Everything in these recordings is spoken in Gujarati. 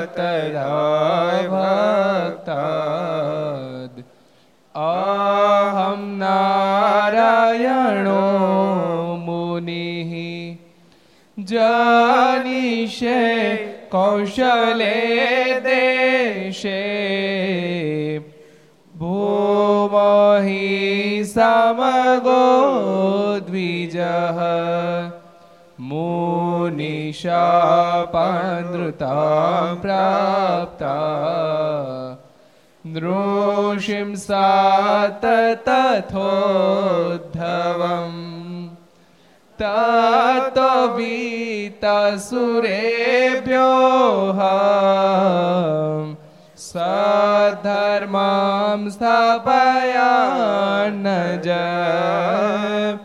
તરાય ભક્તાદ અહમ નારાયણો મુનિ. જનિષે કૌશલે દેશે. ભૂમહિ સમગો દ્વિજ. मुनिशापानृतां प्राप्ता नृषिं सात तथोद्धवम् तत्वीतसुरेभ्योः सधर्मां स्थापयान्न जय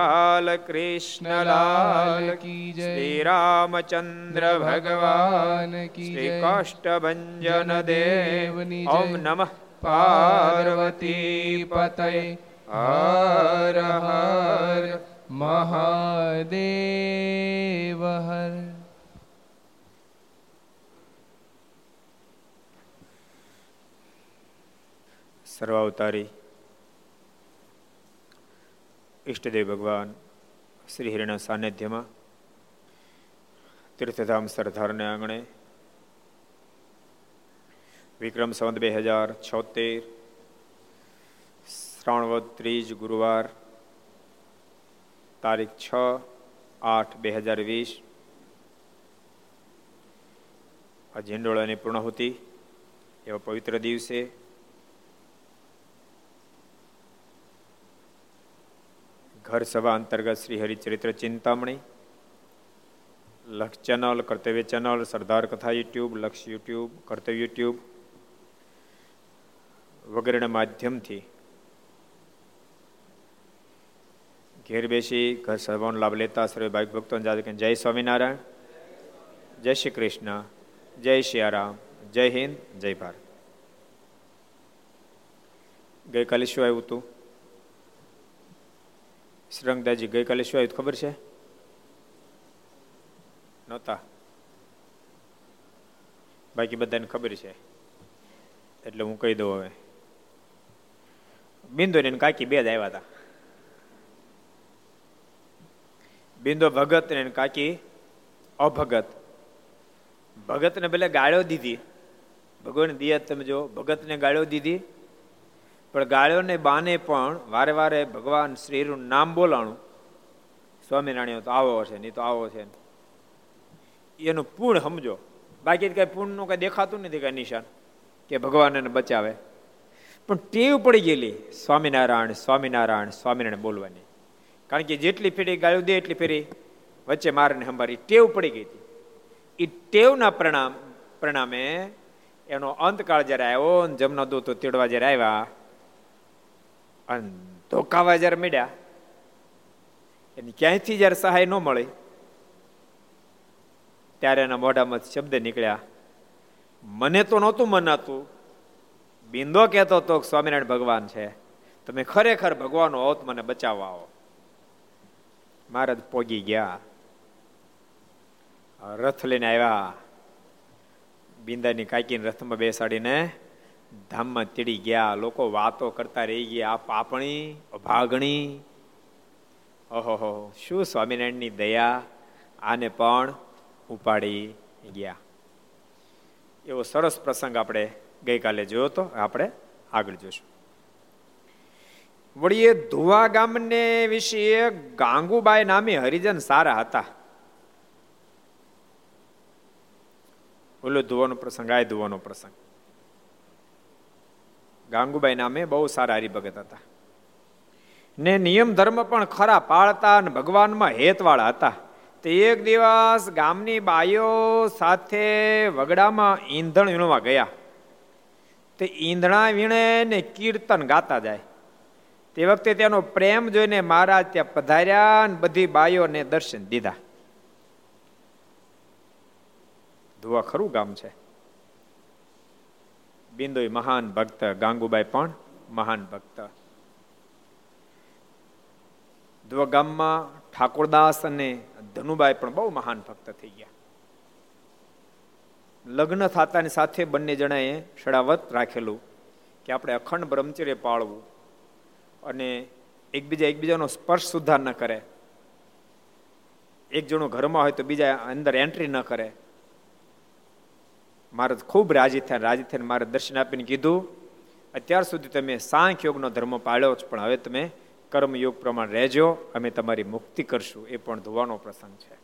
બાલકૃષ્ણલાલ કી જય શ્રી રામચંદ્ર ભગવાન કી શ્રી કાષ્ટભન દેવની ઓમ નમઃ પાર્વતી પતય હર હર મહાદેવ હર સર્વાવતારી ઈષ્ટદેવ ભગવાન શ્રી હરિના સાનિધ્યમાં તીર્થધામ સરદારને આંગણે વિક્રમ સંવત બે હજાર છોતેર, શ્રાવણવદ ત્રીજ ગુરુવાર, તારીખ છ આઠ બે હજાર વીસ, આ ઝીંડોળાની પૂર્ણાહુતિ એવા પવિત્ર દિવસે ઘર સભા અંતર્ગત શ્રી હરિચરિત્ર ચિંતામણી, લક્ષ ચેનલ, કર્તવ્ય ચેનલ, સરદાર કથા યુટ્યુબ, લક્ષ યુટ્યુબ, કર્તવ્ય યુટ્યુબ વગેરેના માધ્યમથી ઘેર બેસી ઘર સભાનો લાભ લેતા સર્વે ભાઈ ભક્તો જય સ્વામિનારાયણ, જય શ્રી કૃષ્ણ, જય સિયારામ જય હિન્દ, જય ભારત. ગઈકાલે શું આવ્યું હતું? શ્રંગદાજી ગઈકાલે શું આવ્યું ખબર છે? નહોતા. બાકી બધાને ખબર છે. એટલે હું કહી દઉં હવે. બિંદુ ને કાકી બે જ આવ્યા હતા. બિંદુ ભગત ને કાકી અભગત. ભગત ને પેલા ગાળો દીધી. ભગવાન દિયા તમે જો ભગત ને ગાળો દીધી. પણ ગાળ્યોને બાને પણ વારે વારે ભગવાન શ્રીનું નામ બોલાણું. સ્વામિનારાયણ તો આવો છે નહીં તો આવો છે. એનું પૂર્ણ સમજો. બાકી કઈ પૂર્ણનું કઈ દેખાતું નથી, કઈ નિશાન, કે ભગવાન એને બચાવે. પણ ટેવ પડી ગયેલી, સ્વામિનારાયણ સ્વામિનારાયણ સ્વામિનારાયણ બોલવાની. કારણ કે જેટલી ફેરી ગાળ્યું દે એટલી ફેરી વચ્ચે મારને સંભાળી. ટેવ પડી ગઈ હતી. એ ટેવના પ્રણામ, પરિણામે એનો અંતકાળ જ્યારે આવ્યો જમના દૂતો તેડવા જ્યારે આવ્યા અને ધોકાવા જયારે મળ્યા, એની ક્યાંયથી જયારે સહાય ન મળી, ત્યારે એના મોઢામાં શબ્દ નીકળ્યા, મને તો નહોતું મનાતું. બિંદો કહેતો હતો સ્વામિનારાયણ ભગવાન છે. તમે ખરેખર ભગવાન હોત, મને બચાવવા આવો. મહારાજ પોગી ગયા. રથ લઈને આવ્યા. બિંદાની કાકીને રથમાં બેસાડીને ધામમાં તીડી ગયા, લોકો વાતો કરતા રહી ગયા પાપણી ભાગણી ઓહો શું સ્વામિનારાયણની દયા? આને પણ ઉપાડી ગયા. એવો સરસ પ્રસંગ આપણે ગઈકાલે જોયો તો, આપણે આગળ જોશું. વળીએ ધુવા ગામને વિશે ગાંગુબાઈ નામે હરિજન સારા હતા. ઓલો ધુવાનો પ્રસંગ, આ ધુવાનો પ્રસંગ. ગાંગુબાઈ નામે બહુ સારા હરિભગત હતા. ને નિયમ ધર્મ પણ ખરા પાળતા અને ભગવાનમાં હેતવાળા હતા. તે એક દિવસ ગામની બાઈઓ સાથે વગડામાં ઈંધણ વીણવા ગયા. તે ઈંધણા વીણે ને કીર્તન ગાતા જાય. તે વખતે તેનો પ્રેમ જોઈને મહારાજ ત્યાં પધાર્યા અને બધી બાઈઓને દર્શન દીધા. ધુવા ખરું ગામ છે. બિંદોઈ મહાન ભક્ત ગાંગુબાઈ પણ મહાન ભક્ત. ધ્વગામમાં ઠાકોરદાસ અને ધનુબાઈ પણ બહુ મહાન ભક્ત થઈ ગયા. લગ્ન થતાની સાથે બંને જણાએ શડાવત રાખેલું કે આપણે અખંડ બ્રહ્મચર્ય પાળવું અને એકબીજા એકબીજાનો સ્પર્શ સુધાર ન કરે. એક જણો ઘરમાં હોય તો બીજા અંદર એન્ટ્રી ન કરે. મારે ખૂબ રાજી થયા રાજી થઈને મારે દર્શન આપીને કીધું, અત્યાર સુધી તમે સાંખ યોગનો ધર્મ પાળ્યો છો પણ હવે તમે કર્મયોગ પ્રમાણે રહેજો, અમે તમારી મુક્તિ કરશું. એ પણ ધોવાનો પ્રસંગ છે.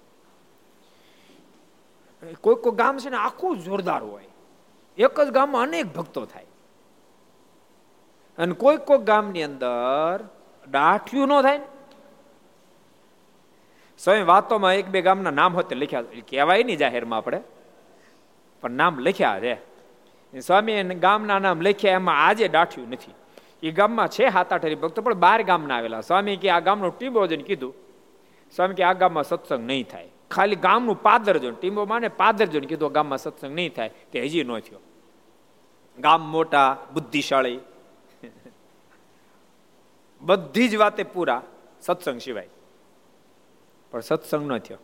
કોઈ કોઈ ગામ છે ને આખું જોરદાર હોય. એક જ ગામમાં અનેક ભક્તો થાય. અને કોઈ કોઈ ગામની અંદર દાઠિયું ન થાય સ્વયં વાતોમાં એક બે ગામના નામ હોતે લખ્યા કહેવાય નહીં જાહેરમાં આપણે. પણ નામ લખ્યા છે. સ્વામી ગામના નામ લખ્યા, એમાં આજે દાઠ્યું નથી. એ ગામમાં છે હાથ આઠ હરિભક્તો, પણ બાર ગામના આવેલા. સ્વામી કે આ ગામનો ટીંબો જોઈને કીધું. સ્વામી કે આ ગામમાં સત્સંગ નહીં થાય. ખાલી ગામનું પાદર જોઈને ટીંબો માને પાદર જોઈને કીધું ગામમાં સત્સંગ નહીં થાય. તે હજી ન થયો. ગામ મોટા, બુદ્ધિશાળી. બધી જ વાતે પૂરા સત્સંગ સિવાય. પણ સત્સંગ ન થયો.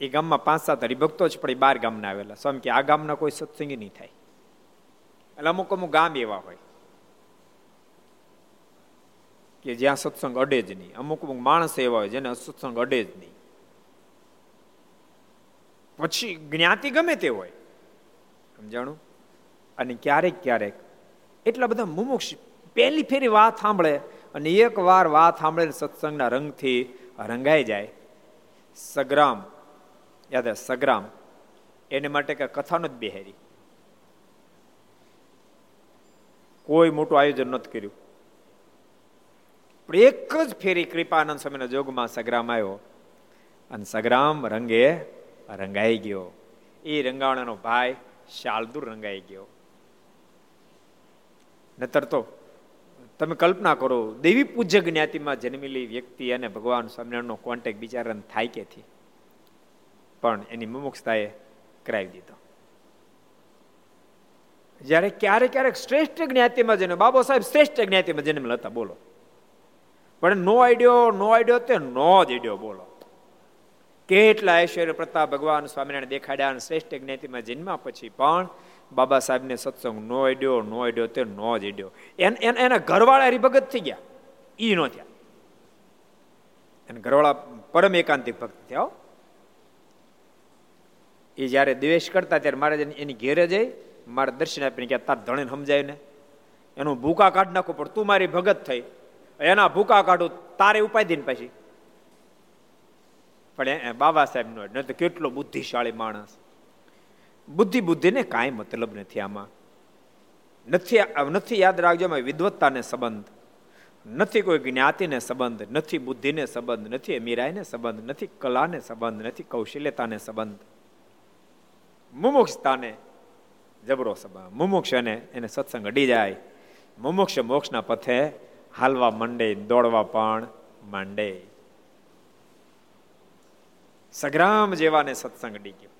એ ગામમાં પાંચ સાત હરિભક્તો જ, પણ એ બાર ગામના આવેલા. સ્વામી કે આ ગામના કોઈ સત્સંગ નહીં થાય. એટલે અમુક અમુક ગામ એવા હોય કે જ્યાં સત્સંગ અડે જ નહીં. અમુક અમુક માણસ એવા હોય જેને સત્સંગ અડે જ નહીં. પછી જ્ઞાતિ ગમે તે હોય, સમજાણું? અને ક્યારેક ક્યારેક એટલા બધા મુમુક્ષ પહેલી ફેરી વાત સાંભળે અને એક વાર વાત સાંભળે સત્સંગના રંગથી રંગાઈ જાય. સગ્રામ યાદ સગ્રામ. એને માટે કે કથાનો જ બિહારી. કોઈ મોટું આયોજન નથી કર્યું. પણ એક જ ફેરી કૃપાનંદ સ્વામીના જોગમાં સગ્રામ આવ્યો. અને સગ્રામ રંગે રંગાઈ ગયો. એ રંગાવણાનો ભાઈ શાલદુર રંગાઈ ગયો. નતર તો તમે કલ્પના કરો, દેવી પૂજ્ય જ્ઞાતિમાં જન્મેલી વ્યક્તિ અને ભગવાન સ્વામિનારાયણનો કોન્ટેક્ટ બિચારાને થાય કેથી પણ એની મુમુક્ષતાએ કરાવી દીધો. જ્યારે ક્યારેક ક્યારેક શ્રેષ્ઠ જ્ઞાતિમાં જન્મ, બાબો સાહેબ શ્રેષ્ઠ જ્ઞાતિમાં જન્મ લેતા બોલો. પણ નો આઈડિયો નો આઈડિયો તે નો જ આઈડિયો બોલો. કેટલા ઐશ્વર્ય પ્રતાપ ભગવાન સ્વામિનારાયણ દેખાડ્યા અને શ્રેષ્ઠ જ્ઞાતિમાં જન્મ્યા પછી પણ બાબા સાહેબને સત્સંગ નો આઈડિયો નો આઈડિયો તે નો જ આઈડિયો એના ઘરવાળા હરિભગત થઈ ગયા. ઈ નો થયા. અને ઘરવાળા પરમ એકાંતિક ભક્ત થયા એ જ્યારે દ્વેષ કરતા ત્યારે મારે એની ઘેરે જઈ, મારે દર્શન આપીને કે તાર ધણીને સમજાય ને એનું ભૂકા કાઢ નાખવું પણ તું મારી ભગત થઈ. એના ભૂકા કાઢું, તારે ઉપાય દઈને પછી. પણ બાબા સાહેબ નો તો કેટલો બુદ્ધિશાળી માણસ. બુદ્ધિ બુદ્ધિને કાંઈ મતલબ નથી આમાં. નથી નથી યાદ રાખજો એમાં વિદવત્તાને સંબંધ. નથી કોઈ જ્ઞાતિને સંબંધ, નથી બુદ્ધિને સંબંધ, નથી અમીરાઈને સંબંધ, નથી કલાને સંબંધ, નથી કૌશલ્યતાને સંબંધ. મુમુક્ષતાને, જબરો સભા, મુમુક્ષ અને એને સત્સંગ અડી જાય. મુમુક્ષ મોક્ષના પથે હાલવા માંડે, દોડવા પણ માંડે. સગ્રામ જેવાને સત્સંગ અડી ગયો.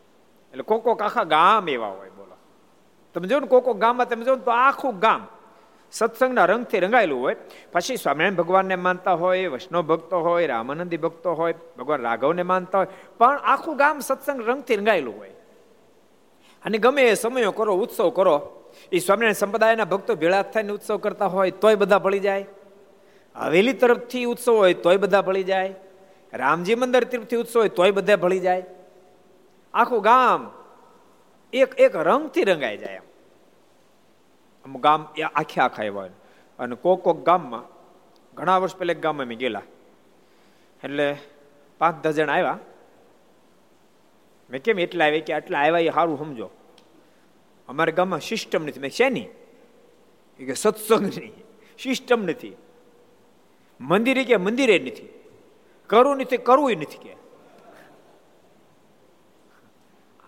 એટલે કોકો આખા ગામ એવા હોય, બોલો. તમે જો ને કોક ગામમાં, તમે જો તો આખું ગામ સત્સંગના રંગથી રંગાયેલું હોય. પછી સ્વામિનારાયણ ભગવાનને માનતા હોય, વૈષ્ણવ ભક્તો હોય, રામાનંદી ભક્તો હોય, ભગવાન રાઘવને માનતા હોય. પણ આખું ગામ સત્સંગ રંગથી રંગાયેલું હોય. અને ગમે એ સમયો કરો, ઉત્સવ કરો એ સ્વામિનારાયણ સંપ્રદાયના ભક્તો ભેળા થઈને ઉત્સવ કરતા હોય તોય બધા ભળી જાય. હવેલી તરફથી ઉત્સવ હોય તોય બધા ભળી જાય. રામજી મંદિર તરફથી ઉત્સવ હોય તોય બધા ભળી જાય. આખું ગામ એક એક રંગથી રંગાઈ જાય અમુક ગામ એ આખે આખા એવા અને કોક કોક ગામમાં, ઘણા વર્ષ પહેલા એક ગામમાં અમે ગયેલા. એટલે પાંચ દસ જણ આવ્યા. મેં કેમ એટલા આવ્યા કે આટલા આવ્યા એ સારું સમજો. અમારા ગામમાં સિસ્ટમ નથી. મેં શેની? કે સત્સંગ નહીં સિસ્ટમ નથી. મંદિરે કે મંદિરે નથી. કરવું નથી કરવું નથી કે.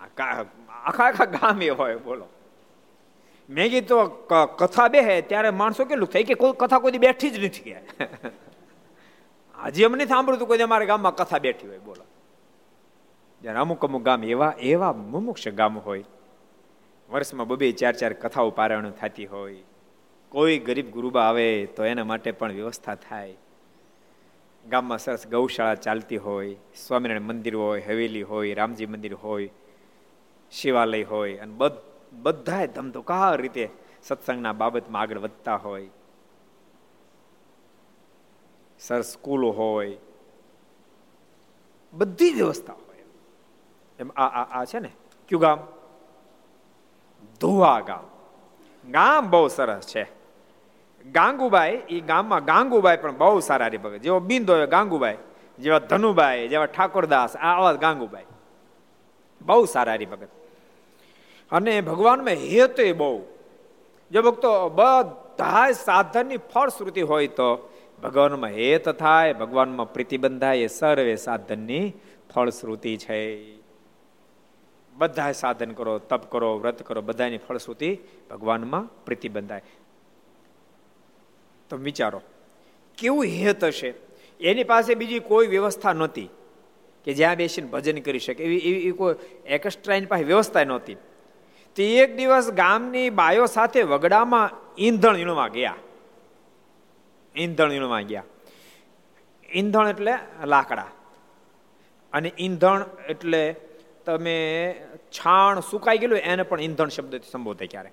આખા આખા ગામ એ હોય, બોલો. મેં કીધું કથા બેહે ત્યારે માણસો કેટલું થાય કે કોઈ કથા કોઈ બેઠી જ નથી કે. હજી અમને સાંભળ્યું સાંભળતું કોઈ અમારા ગામમાં કથા બેઠી હોય, બોલો. જ્યારે અમુક અમુક ગામ એવા એવા મુમુક્ષ ગામ હોય. વર્ષમાં બબે ચાર ચાર કથાઓ પારાયણ થતી હોય. કોઈ ગરીબ ગુરુબા આવે તો એના માટે પણ વ્યવસ્થા થાય. ગામમાં સરસ ગૌશાળા ચાલતી હોય, સ્વામિનારાયણ મંદિર હોય, હવેલી હોય, રામજી મંદિર હોય, શિવાલય હોય, અને બધાય ધમધોકાર રીતે સત્સંગના બાબતમાં આગળ વધતા હોય. સરસ સ્કૂલો હોય. બધી વ્યવસ્થા હોય એમ, આ આ છે ને, કયું ગામ? ધોવા ગામ. ગામ બહુ સરસ છે. ગાંગુબાઈ એ ગામમાં ગાંગુબાઈ પણ બહુ સારા હરિભગત જેવો બિંદો ગાંગુબાઈ, જેવા ધનુબાઈ, જેવા ઠાકોરદાસ આવા ગાંગુબાઈ. બહુ સારા હરિભગત અને ભગવાનમાં હેતુ બહુ. જો ભક્તો બધા સાધનની ફળશ્રુતિ હોય તો ભગવાનમાં હેત થાય, ભગવાનમાં પ્રતિબંધાય એ સર્વે સાધનની ફળશ્રુતિ છે. બધા સાધન કરો, તપ કરો, વ્રત કરો બધાની ફળશ્રુતિ ભગવાનમાં પ્રતિબંધાય. તો વિચારો, કેવું હેત હશે? એની પાસે બીજી કોઈ વ્યવસ્થા નહોતી કે જ્યાં બેસીને ભજન કરી શકે. એવી એવી કોઈ એક્સ્ટ્રા પાસે વ્યવસ્થા નહોતી. તે એક દિવસ ગામની બાયો સાથે વગડામાં ઈંધણ ઈણવા ગયા. ઈંધણ ઈણવા ગયા. ઈંધણ એટલે લાકડા. અને ઈંધણ એટલે તમે છાણ સુકાઈ ગયેલું એને પણ ઈંધણ શબ્દથી સંબોધે ક્યારે?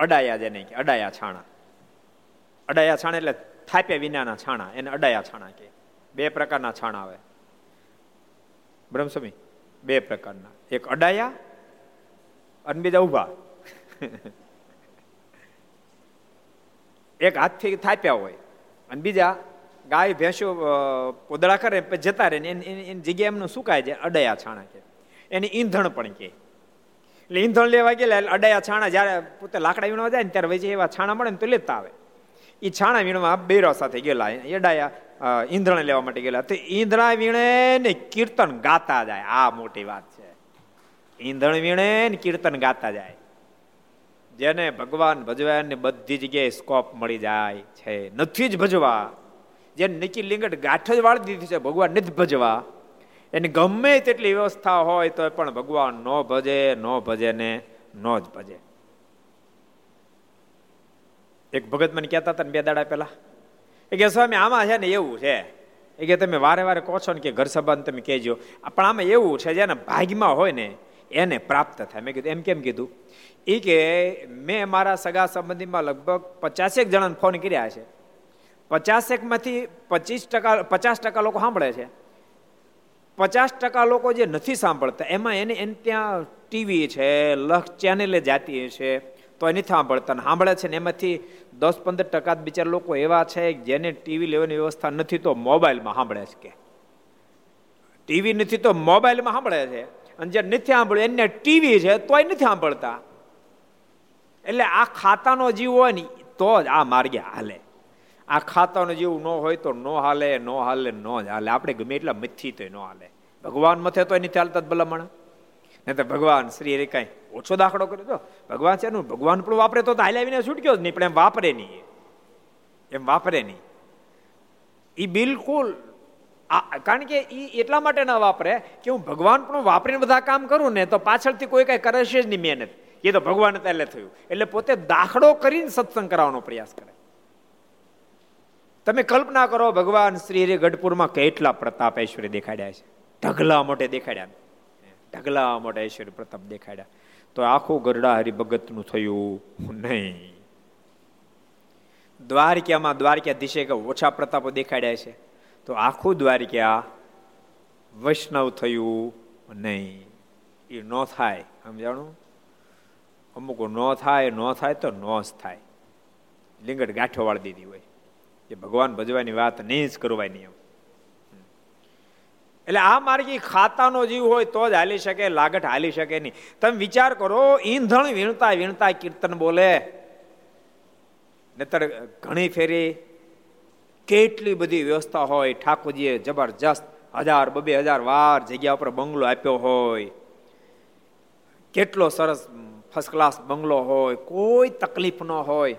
અડાયા જેને કે અડાયા છાણા. અડાયા છાણા એટલે થાપ્યા વિનાના છાણા, એને અડાયા છાણા કે બે પ્રકારના છાણા આવે. બ્રહ્મસ્વામી, બે પ્રકારના. એક અડાયા અને બીજા ઊભા એક હાથથી થાપ્યા હોય અને બીજા ગાય, ભેંસો પોદળા કરે જતા રહે એની જગ્યાએ એમનું સુકાય છે અડાયા છાણા કે એની ઈંધણ પણ કે. એટલે ઈંધણ લેવા ગયેલા અડાયા છાણા જ્યારે પોતે લાકડા વીણવા જાય ને ત્યારે વચ્ચે એવા છાણા મળે ને તો લેતા આવે. એ છાણા વીણવા બેરો સાથે ગયેલા એડાયા ઈંધણ લેવા માટે ગયેલા. તો ઈંધણા વીણે ને કીર્તન ગાતા જાય. આ મોટી વાત છે. ઈંધણ વીણે ને કીર્તન ગાતા જાય. જેને ભગવાન ભજવાને બધી જગ્યાએ સ્કોપ મળી જાય છે. નથી જ ભજવા. જેને નિકી લિંગટ ગાંઠ જ વાળી દીધી છે, ભગવાન નથી ભજવા. એની ગમે તેટલી વ્યવસ્થા હોય તો પણ ભગવાન નો ભજે નો ભજે ને નો જ ભજે. એક ભગત મને કહેતા હતા ને બે દાડા પહેલા, એ કે સ્વામી, આમાં છે ને એવું છે. એ કે તમે વારે વારે કહો છો ને કે ઘર સંબંધ તમે કહેજો. પણ આમાં એવું છે જેને ભાગમાં હોય ને એને પ્રાપ્ત થાય. મેં કીધું, એમ કેમ કીધું? એ કે મેં મારા સગા સંબંધીમાં લગભગ પચાસેક જણાને ફોન કર્યા છે. પચાસેકમાંથી પચીસ ટકા, પચાસ ટકા લોકો સાંભળે છે. પચાસ ટકા લોકો જે નથી સાંભળતા, એમાં એને એને ત્યાં ટીવી છે, લખ ચેનલે જાતી છે તો એ નથી સાંભળતા સાંભળે છે ને એમાંથી દસ પંદર ટકા બિચાર લોકો એવા છે જેને ટીવી લેવાની વ્યવસ્થા નથી તો મોબાઈલમાં સાંભળે છે કે. ટીવી નથી તો મોબાઈલમાં સાંભળે છે. અને જે નથી સાંભળ્યું એને ટીવી છે તોય નથી સાંભળતા. એટલે આ ખાતાનો જીવ હોય ને, તો જ આ માર્ગે હાલે. આ ખાતાનું જેવું ન હોય તો ન હાલે ન હાલે, ન જ હાલે. આપણે ગમે એટલા મથી તો ન હાલે. ભગવાન મથે તો એની ચાલતા જ ભલામણ. નહીં તો ભગવાન શ્રી હરે કાંઈ ઓછો દાખલો કર્યો તો. ભગવાન છે એનું ભગવાન પણ વાપરે તો હાલ્યા છૂટક્યો જ નહીં, પણ એમ વાપરે નહીં એમ વાપરે નહીં. એ બિલકુલ કારણ કે એ એટલા માટે ન વાપરે કે હું ભગવાન પણ વાપરીને બધા કામ કરું ને તો પાછળથી કોઈ કઈ કરે છે જ નહીં મહેનત. એ તો ભગવાન એટલે થયું. એટલે પોતે દાખલો કરીને સત્સંગ કરાવવાનો પ્રયાસ કરે. તમે કલ્પના કરો, ભગવાન શ્રી હરિ ગઢપુરમાં કેટલા પ્રતાપ ઐશ્વર્ય દેખાડ્યા છે. ઢગલા મોટે દેખાડ્યા. ઢગલા મોટે ઐશ્વર્ય પ્રતાપ દેખાડ્યા. તો આખું ગરડા હરિભગતનું થયું નહીં. દ્વારકામાં દ્વારકાધીશે કે ઓછા પ્રતાપો દેખાડ્યા છે. તો આખું દ્વારકા વૈષ્ણવ થયું નહીં. એ ન થાય, સમજાણું? અમુક ન થાય ન થાય તો ન જ થાય. લીંગડ ગાંઠો વાળી દીધી હોય. એ ભગવાન ભજવાની વાત નહીં જ કરવાની એમ એટલે આ માર્ગી ખાતાનો જીવ હોય તો જ હાલી શકે, લાગટ હાલી શકે નહીં. તમે વિચાર કરો, ઈંધણ વીણતા વીણતા કીર્તન બોલે. નતર ઘણી ફેરી કેટલી બધી વ્યવસ્થા હોય, ઠાકોરજીએ જબરજસ્ત હજાર બબે હજાર વાર જગ્યા ઉપર બંગલો આપ્યો હોય. કેટલો સરસ ફર્સ્ટ ક્લાસ બંગલો હોય, કોઈ તકલીફ ન હોય.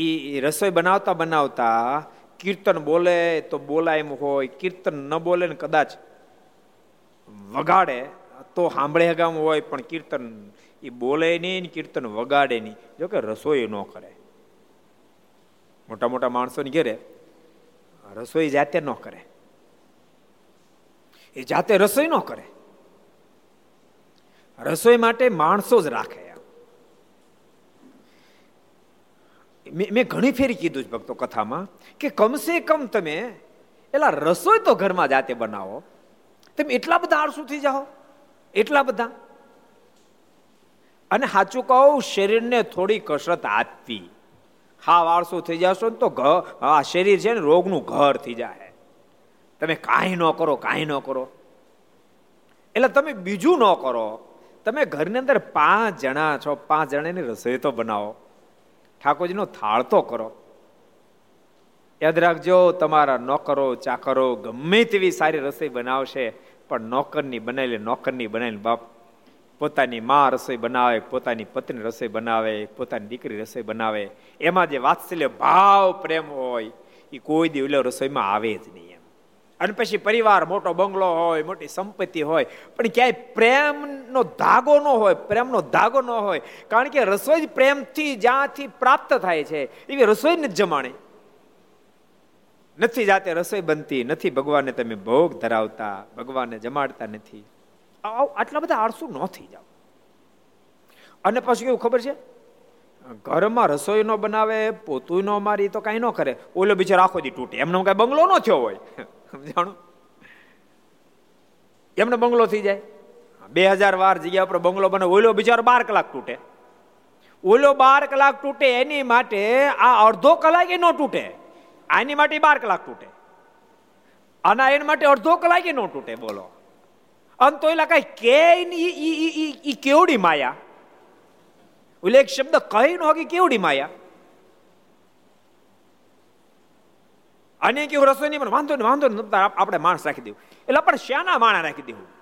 એ રસોઈ બનાવતા બનાવતા કીર્તન બોલે તો બોલાય એમ હોય કીર્તન ન બોલે ને કદાચ વગાડે તો સાંભળે હગામ હોય પણ કીર્તન એ બોલે નહીં કીર્તન વગાડે નહીં જો કે રસોઈ ન કરે મોટા મોટા માણસોને ઘેરે રસોઈ જાતે ન કરે એ જાતે રસોઈ ન કરે રસોઈ માટે માણસો જ રાખે મેં ઘણી ફેરી કીધું છે ભક્તો કથામાં કે કમસે કમ તમે એલા રસોઈ તો ઘરમાં જાતે બનાવો. તમે એટલા બધા આળસુ થઈ જાઓ? એટલા બધા? અને સાચું કહું, શરીરને થોડી કસરત આપવી. હા આળસુ થઈ જશો ને તો આ શરીર છે ને રોગનું ઘર થઈ જાય તમે કાંઈ ન કરો, કાંઈ ન કરો. એટલે તમે બીજું ન કરો. તમે ઘરની અંદર પાંચ જણા છો, પાંચ જણાની રસોઈ તો બનાવો. ઠાકોરજીનો થાળ તો કરો. યાદ રાખજો, તમારા નોકરો, ચાકરો ગમે તેવી સારી રસોઈ બનાવશે, પણ નોકરની બનાવેલી નોકરની બનાવેલી બાપ પોતાની મા રસોઈ બનાવે, પોતાની પત્ની રસોઈ બનાવે, પોતાની દીકરી રસોઈ બનાવે. એમાં જે વાત્સલ્ય, ભાવ, પ્રેમ હોય, એ કોઈ દિવસ રસોઈમાં આવે જ નહીં. અને પછી પરિવાર, મોટો બંગલો હોય, મોટી સંપત્તિ હોય, પણ ક્યાંય પ્રેમનો ધાગો ન હોય, પ્રેમનો ધાગો ન હોય, કારણ કે રસોઈ જ પ્રેમથી જ્યાંથી પ્રાપ્ત થાય છે, એવી રસોઈ નથી જમાણી. નથી જાતે રસોઈ બનતી, નથી ભગવાનને તમે ભોગ ધરાવતા, ભગવાનને જમાડતા નથી. આટલા બધા આળસુ ન થઈ જાઓ. અને પછી કેવું ખબર છે? ઘરમાં રસોઈ ન બનાવે, પોતું ન મારી તો કાંઈ ન કરે. ઓલો બિચારો આખો દી તૂટે. એમનો કઈ બંગલો ન થયો હોય. સમજાણું? એમને બંગલો થઈ જાય. બે હજાર વાર જગ્યા ઉપર બંગલો બને ઓલો બિચારો બાર કલાક તૂટે. ઓલો બાર કલાક તૂટે, એની માટે આ અડધો કલાક એ ન તૂટે. આની માટે બાર કલાક તૂટે. આના એના માટે અડધો કલાક એ ન તૂટે, બોલો. અને તો એલા કઈ કે કેવડી માયા? ઓલે એક શબ્દ કહી ન હોગી કેવડી માયા? અને કેવું રસોઈ નહીં પણ વાંધો ને વાંધો ને આપણે માણસ રાખી દેવું એટલે પણ શ્યાના માણા રાખી દેવું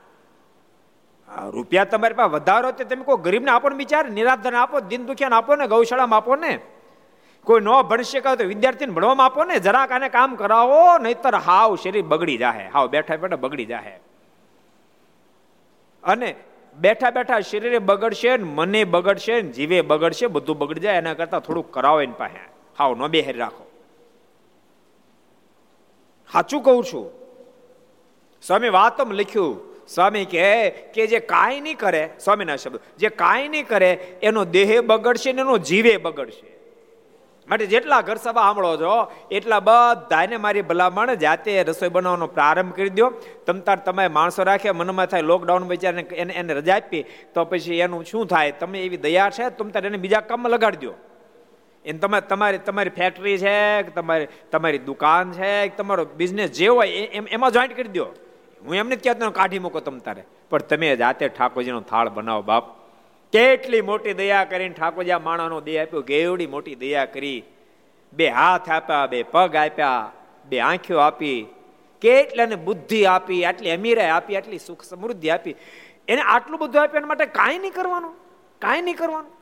રૂપિયા તમારી પાસે વધારો તે તમે કોઈ ગરીબને આપો ને બિચાર નિરાધન આપો, દિન દુખિયાને આપો ને, ગૌશાળામાં આપો ને. કોઈ ન ભણી શકે તો વિદ્યાર્થીને ભણવામાં આપો ને, જરાક આને કામ કરાવો, નહીતર હાવ શરીર બગડી જાહે. હાવ બેઠા બેઠા બગડી જાહે. અને બેઠા બેઠા શરીરે બગડશે ને, મને બગડશે ને, જીવે બગડશે, બધું બગડી જાય, એના કરતાં થોડુંક કરાવો એની પાસે. હાવ ન બેહેર રાખો. સાચું કહું છું. સ્વામી વાતમ લખ્યું, સ્વામી કહે કે જે કાંઈ નહીં કરે, સ્વામીના શબ્દ, જે કાંઈ નહીં કરે, એનો દેહ બગડશે ને એનો જીવે બગડશે. માટે જેટલા ઘર સભા સાંભળો છો, એટલા બધાને મારી ભલામણ, જાતે રસોઈ બનાવવાનો પ્રારંભ કરી દો તમ તાર તમે માણસો રાખ્યા મનમાં થાય લોકડાઉન બચારને એને એને રજા આપી, તો પછી એનું શું થાય? તમે એવી દયા છે? તમ તાર એને બીજા કામમાં લગાડી દો એને તમે, તમારી તમારી ફેક્ટરી છે, કે તમારી તમારી દુકાન છે, કે તમારો બિઝનેસ જે હોય એમ, એમાં જોઈન્ટ કરી દો. હું એમને જ કહેતો કાઢી મૂકો તમ તારે. પણ તમે જાતે ઠાકોરજીનો થાળ બનાવો, બાપ. કેટલી મોટી દયા કરીને ઠાકોરજી આ માણાનો દેહ આપ્યો, કેવડી મોટી દયા કરી. બે હાથ આપ્યા, બે પગ આપ્યા, બે આંખીઓ આપી. કેટલાને બુદ્ધિ આપી, આટલી અમીરાય આપી, આટલી સુખ સમૃદ્ધિ આપી. એને આટલું બધું આપ્યું એના માટે કાંઈ નહીં કરવાનું, કાંઈ નહીં કરવાનું.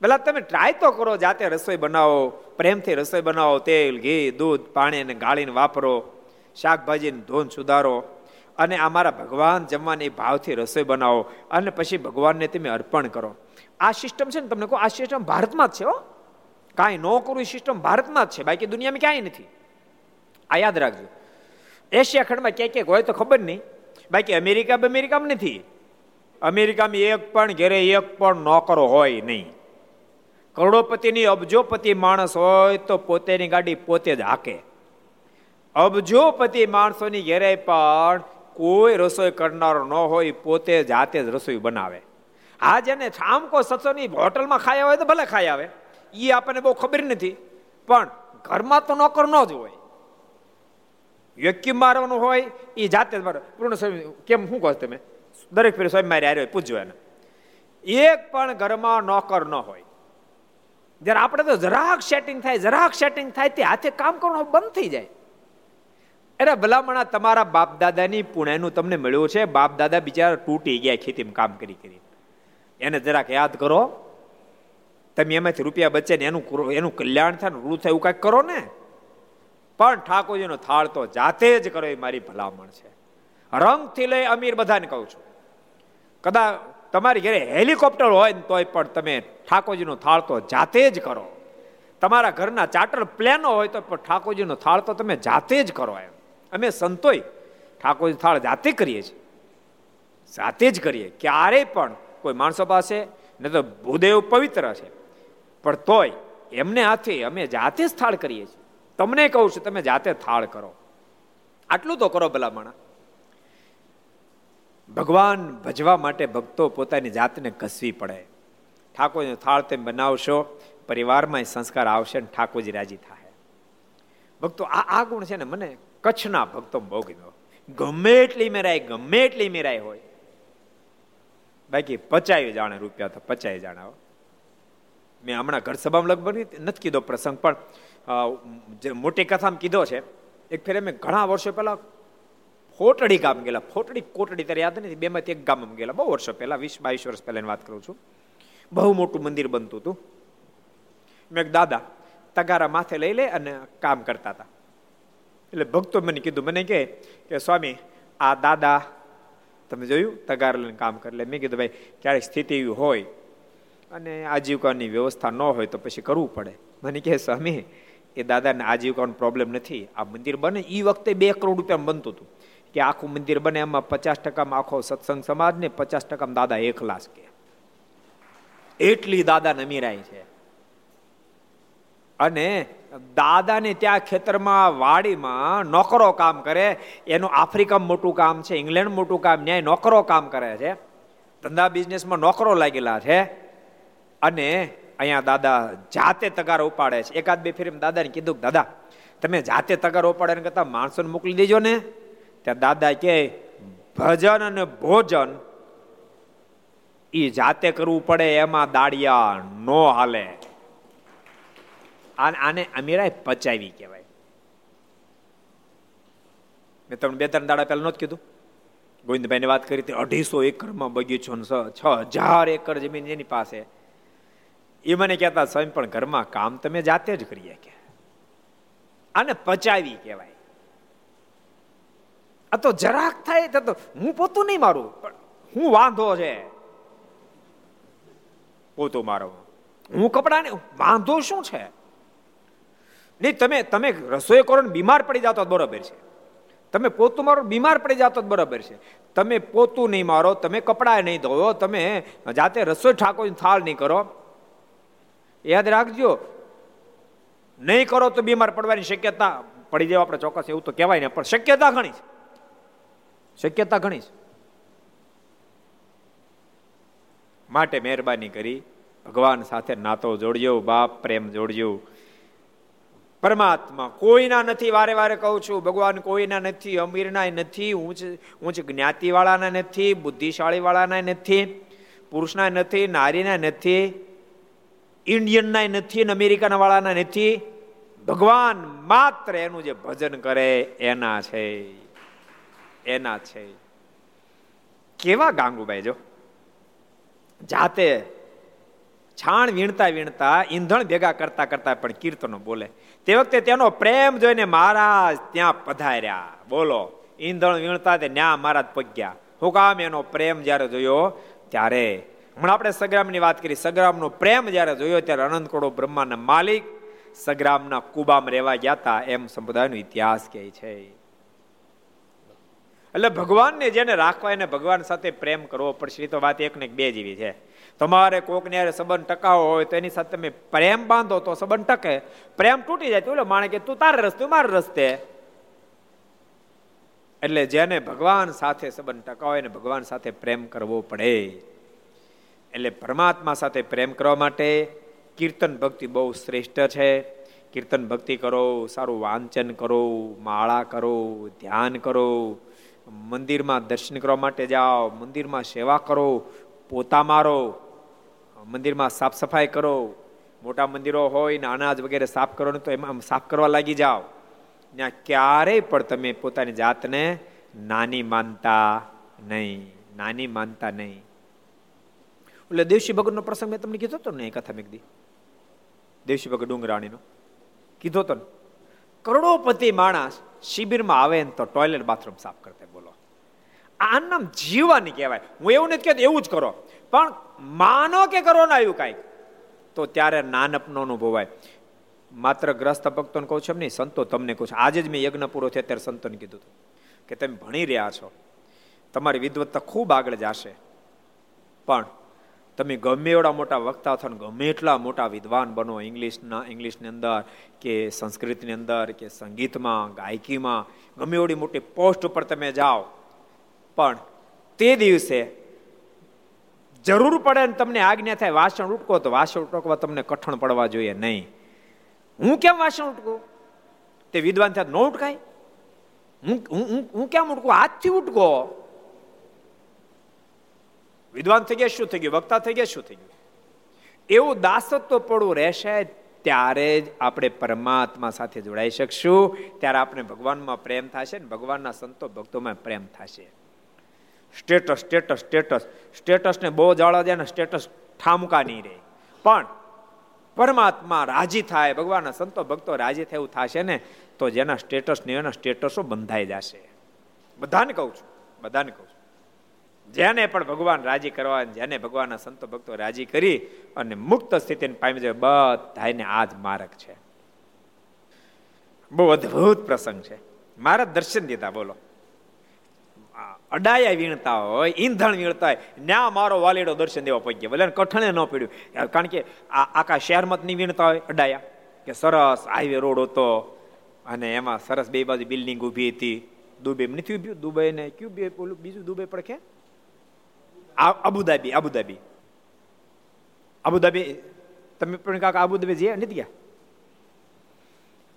પેલા તમે ટ્રાય તો કરો જાતે રસોઈ બનાવો, પ્રેમથી રસોઈ બનાવો, તેલ, ઘી, દૂધ, પાણી અને ગાળીને વાપરો શાકભાજીને ધોન સુધારો. અને અમારા ભગવાન જમવાની ભાવથી રસોઈ બનાવો અને પછી ભગવાનને તમે અર્પણ કરો. આ સિસ્ટમ છે ને તમને કહો, આ સિસ્ટમ ભારતમાં જ છે હો. કાંઈ ન કરવું સિસ્ટમ ભારતમાં જ છે, બાકી દુનિયામાં ક્યાંય નથી. આ યાદ રાખજો. એશિયા ખંડમાં ક્યાંક ક્યાંક હોય તો ખબર નહીં. બાકી અમેરિકા અમેરિકામાં નથી. અમેરિકામાં એક પણ, ઘેરે એક પણ નોકરો હોય નહીં. કરોડોપતિની અબજોપતિ માણસ હોય તો પોતેની ગાડી પોતે જ હાકે. અબજોપતિ માણસોની ઘેરે પણ કોઈ રસોઈ કરનારો ન હોય, પોતે જાતે જ રસોઈ બનાવે. આ જેને ઠામકો સત્સંગની હોટલમાં ખાયા હોય તો ભલે ખાઈ આવે. એ આપણને બહુ ખબર નથી. પણ ઘરમાં તો નોકર ન જ હોય. વ્યક્તિ મારવાનું હોય એ જાતે જ મારો. પૂર્ણ સ્વામી, કેમ શું કહો તમે? દરેક ફેર સ્વામી મારી આવ્યો પૂછજો એને. એક પણ ઘરમાં નોકર ન હોય. જ્યારે આપણે તો જરાક સેટિંગ થાય, જરાક સેટિંગ થાય, તે હાથે કામ કરવાનું બંધ થઈ જાય. અરે ભલામણા, તમારા બાપ દાદાની પુણ્યનું તમને મળ્યું છે. બાપ દાદા બિચારા તૂટી ગયા ખેતીમાં કામ કરી કરી એને જરાક યાદ કરો. તમે એમાંથી રૂપિયા બચે ને એનું એનું કલ્યાણ થાય રૂ થાય એવું કાંઈક કરો ને. પણ ઠાકોરજીનો થાળ તો જાતે જ કરો એ મારી ભલામણ છે. રંગથી લઈ અમીર બધાને કહું છું. કદાચ તમારી ઘરે હેલિકોપ્ટર હોય ને તોય પણ તમે ઠાકોરજીનો થાળ તો જાતે જ કરો. તમારા ઘરના ચાર્ટર પ્લેનો હોય તો પણ ઠાકોરજીનો થાળ તો તમે જાતે જ કરો એમ. અમે સંતોય ઠાકોરજી થાળ જાતે કરીએ છીએ. જાતે જ કરીએ. ક્યારેય પણ કોઈ માણસો પાસે ન તો ભૂદેવ પવિત્ર છે. પણ તોય એમને હાથે અમે જાતે જ થાળ કરીએ છીએ. તમને કહું છું, તમે જાતે થાળ કરો. આટલું તો કરો ભલામણા ભગવાન ભજવા માટે ભક્તો પોતાની જાતને ઘસવી પડે. ઠાકોરનો થાળ તેમ બનાવશો, પરિવારમાં સંસ્કાર આવશે ને ઠાકોરજી રાજી થાય ભક્તો, આ આ ગુણ છે ને મને કચ્છના ભક્તો બહુ ગમ્યો. ગમે એટલી મેરાય, ગમે એટલી મેરાય હોય. બાકી પચાવી જાણે રૂપિયા તો પચાવી જાણે મેં હમણાં ઘર સભામાં લગભગ નથી કીધો પ્રસંગ, પણ જે મોટી કથામાં કીધો છે, એક ફેરે મેં ઘણા વર્ષો પહેલા ફોટડી ગામ ગયેલા, ફોટડી કોટડી ત્યારે યાદ નથી બેમાંથી એક ગામમાં ગયેલા, બહુ વર્ષો પહેલા, વીસ, બાવીસ વર્ષ પહેલાંની વાત કરું છું. બહુ મોટું મંદિર બનતું હતું. મેં દાદા તગારા માથે લઈ લે અને કામ કરતા હતા. એટલે ભક્તો મને કીધું, મને કે સ્વામી, આ દાદા તમે જોયું, તગાર લઈને કામ કરે. એટલે મેં કીધું, ભાઈ ક્યારેક સ્થિતિ એવી હોય અને આજીવિકાની વ્યવસ્થા ન હોય તો પછી કરવું પડે. મને કહે સ્વામી, એ દાદાને આજીવિકાનો પ્રોબ્લેમ નથી. આ મંદિર બને એ વખતે બે કરોડ રૂપિયા બનતું હતું. કે આખું મંદિર બને, એમાં પચાસ ટકામાં આખો સત્સંગ સમાજ ને પચાસ ટકામાં દાદા એકલા કે. એટલી દાદા નમીરાય છે. અને દાદાને ત્યાં ખેતરમાં વાડીમાં નોકરો કામ કરે, એનું આફ્રિકામાં મોટું કામ છે ઇંગ્લેન્ડ મોટું કામ, ન્યાય નોકરો કામ કરે છે. ધંધા બિઝનેસમાં નોકરો લાગેલા છે. અને અહીંયા દાદા જાતે તગાર ઉપાડે છે. એકાદ બે ફેરી દાદાને કીધું દાદા, તમે જાતે તગાર ઉપાડે કરતા માણસોને મોકલી દેજો ને. ત્યાં દાદા કે, ભજન અને ભોજન એ જાતે કરવું પડે, એમાં દાડિયા નો હાલે. આને અમીરાએ પચાવી કહેવાય. મેં તમને બે ત્રણ દાડા પહેલા નહોતું કીધું? ગોવિંદભાઈને વાત કરી હતી, અઢીસો એકરમાં બગીચો છ હજાર એકર જમીન એની પાસે. એ મને કહેતા સ્વયં પણ ઘરમાં કામ તમે જાતે જ કરીએ કે. આને પચાવી કહેવાય. આ તો જરાક થાય, તો હું પોતું નહીં મારું, પણ હું વાંધો છે. પોતું મારો. હું કપડા ને, વાંધો શું છે? નહીં, તમે તમે રસોઈ કરો ને બીમાર પડી જતો બરોબર છે. તમે પોતું મારો બીમાર પડી જતો બરોબર છે. તમે પોતું નહીં મારો, તમે કપડાં નહીં ધોયો તમે જાતે રસોઈ ઠાકોર થાળ નહીં કરો. યાદ રાખજો, નહીં કરો તો બીમાર પડવાની શક્યતા, પડી જાય આપણે ચોક્કસ, એવું તો કહેવાય ને, પણ શક્યતા ઘણી છે. શક્યતા ઘણી છે. માટે મહેરબાની કરી ભગવાન સાથે નાતો જોડજો, બાપ પ્રેમ જોડજો. પરમાત્મા કોઈના નથી, વારે વારે કહું છું, ભગવાન કોઈના નથી અમીરના નથી, ઊંચ ઊંચ જ્ઞાતિવાળાના નથી બુદ્ધિશાળી વાળાના નથી પુરુષના નથી નારીના નથી ઇન્ડિયનના નથી ને અમેરિકાના વાળાના નથી. ભગવાન માત્ર એનું જે ભજન કરે એના છે. એના છે. કેવા ગાંગુભાઈ જો? જાતે છાણ વીણતા વીણતા, ઈંધણ ભેગા કરતા કરતા પણ કીર્તનો બોલે. તે વખતે તેનો પ્રેમ જોઈને મહારાજ ત્યાં પધાર્યા. બોલો, ઈંધણ વીણતા તે ન્યા મહારાજ પગ્યા. હું કામ એનો પ્રેમ જ્યારે જોયો ત્યારે, હમણાં આપણે સગ્રામની વાત કરી, સગ્રામનો પ્રેમ જ્યારે જોયો ત્યારે અનંત કરોડો બ્રહ્માના માલિક સગ્રામના કુબામાં રહેવા ગયા હતા એમ સંપ્રદાયનો ઇતિહાસ કહે છે. એટલે ભગવાનને જેને રાખવા એને ભગવાન સાથે પ્રેમ કરવો પડશે. તો વાત એક ને બે જેવી છે. તમારે કોકને યારે સંબંધ ટકાવો હોય તો એની સાથે તમે પ્રેમ બાંધો તો સંબંધ ટકે. પ્રેમ તૂટી જાય તો માણે કે તું તારે રસ્તે મારે રસ્તે. એટલે જેને ભગવાન સાથે સંબંધ ટકાવો એને ભગવાન સાથે પ્રેમ કરવો પડે. એટલે પરમાત્મા સાથે પ્રેમ કરવા માટે કીર્તન ભક્તિ બહુ શ્રેષ્ઠ છે. કીર્તન ભક્તિ કરો, સારું વાંચન કરો, માળા કરો, ધ્યાન કરો. મંદિરમાં દર્શન કરવા માટે જાઓ, મંદિરમાં સેવા કરો, પોતા મારો, મંદિરમાં સાફ સફાઈ કરો. મોટા મંદિરો હોય ને અનાજ વગેરે સાફ કરો ને તો એમાં સાફ કરવા લાગી જાઓ. ત્યાં ક્યારેય પણ તમે પોતાની જાતને નાની માનતા નહીં, નાની માનતા નહીં. એટલે દેવશી ભગતનો પ્રસંગ મેં તમને કીધો હતો ને એ કથા મેં કીધી. દેવશી ભગત ડુંગરાણીનો. કીધો તો કરોડોપતિ માણસ શિબિરમાં આવે ને તો ટોયલેટ બાથરૂમ સાફ કરતા બોલો આ જીવવાની કહેવાય. હું એવું નથી કહેતો, એવું જ કરો. પણ માનો કે કરો ના આવ્યું કાંઈક, તો ત્યારે નાનપનો અનુભવાય. માત્ર ગ્રસ્ત ભક્તોને કહું છું એમ નહીં, સંતો તમને કહું છું. આજે જ મેં યજ્ઞ પૂરો થયો, ત્યારે સંતોને કીધું હતું કે તમે ભણી રહ્યા છો. તમારી વિદવત્તા ખૂબ આગળ જશે. પણ તમે ગમે એવડા મોટા વક્તા થો ગમે એટલા મોટા વિદ્વાન બનો ઇંગ્લિશના, ઇંગ્લિશની અંદર કે સંસ્કૃતની અંદર કે સંગીતમાં, ગાયકીમાં, ગમે એવડી મોટી પોસ્ટ ઉપર તમે જાઓ પણ તે દિવસે જરૂર પડે ને તમને આજ્ઞા થાય, વાસણ ઉટકો તો વાસણ ઉટકવા તમને કઠણ પડવા જોઈએ નહીં. હું કેમ વાસણ ઉટકું? તે વિદ્વાન થયા, ન ઉટકાય. હું હું કેમ ઉટકું? હાથથી ઉટકો. વિદ્વાન થઈ ગયા, શું થઈ ગયું? વક્તા થઈ ગયા, શું થઈ ગયું? એવું દાસત્વ પડવું રહેશે ત્યારે જ આપણે પરમાત્મા સાથે જોડાઈ શકશું. ત્યારે આપણે ભગવાનમાં પ્રેમ થશે ને ભગવાનના સંતો ભક્તોમાં પ્રેમ થશે. Status status status. સ્ટેટસને બહુ જાળવા દે ને સ્ટેટસ ઠામકા નહીં રહે. પણ પરમાત્મા રાજી થાય, ભગવાનના સંતો, ભક્તો રાજી થાય થશે ને, તો જેના સ્ટેટસ ને એના સ્ટેટસો બંધાઈ જશે. બધાને કહું છું, બધાને કહું છું. જેને પણ ભગવાન રાજી કરવા, જેને ભગવાનના સંતો, ભક્તો રાજી કરી અને મુક્ત સ્થિતિને પામી જાય બધાને આ જ માર્ગ છે. બહુ અદભુત પ્રસંગ છે. મારા દર્શન દીધા, બોલો. અડાયા વીણતા હોય, ઈંધણ વીણતા હોય, ન્યા મારો વાલીડો દર્શન દેવા પગ્યા ભલે કઠણે ન પડ્યું. કારણ કે આ આખા શહેરમાં નહીં વીણતા હોય, અડાયા. કે સરસ હાઈવે રોડ હતો અને એમાં સરસ બે બાજુ બિલ્ડિંગ ઊભી હતી. દુબઈ નથી ઉભ્યું દુબઈ ને ક્યુ બે પેલું બીજું દુબઈ પડખે અબુધાબી અબુધાબી. અબુધાબી, તમે પણ કાકા અબુધાબી જઈએ નથી ગયા?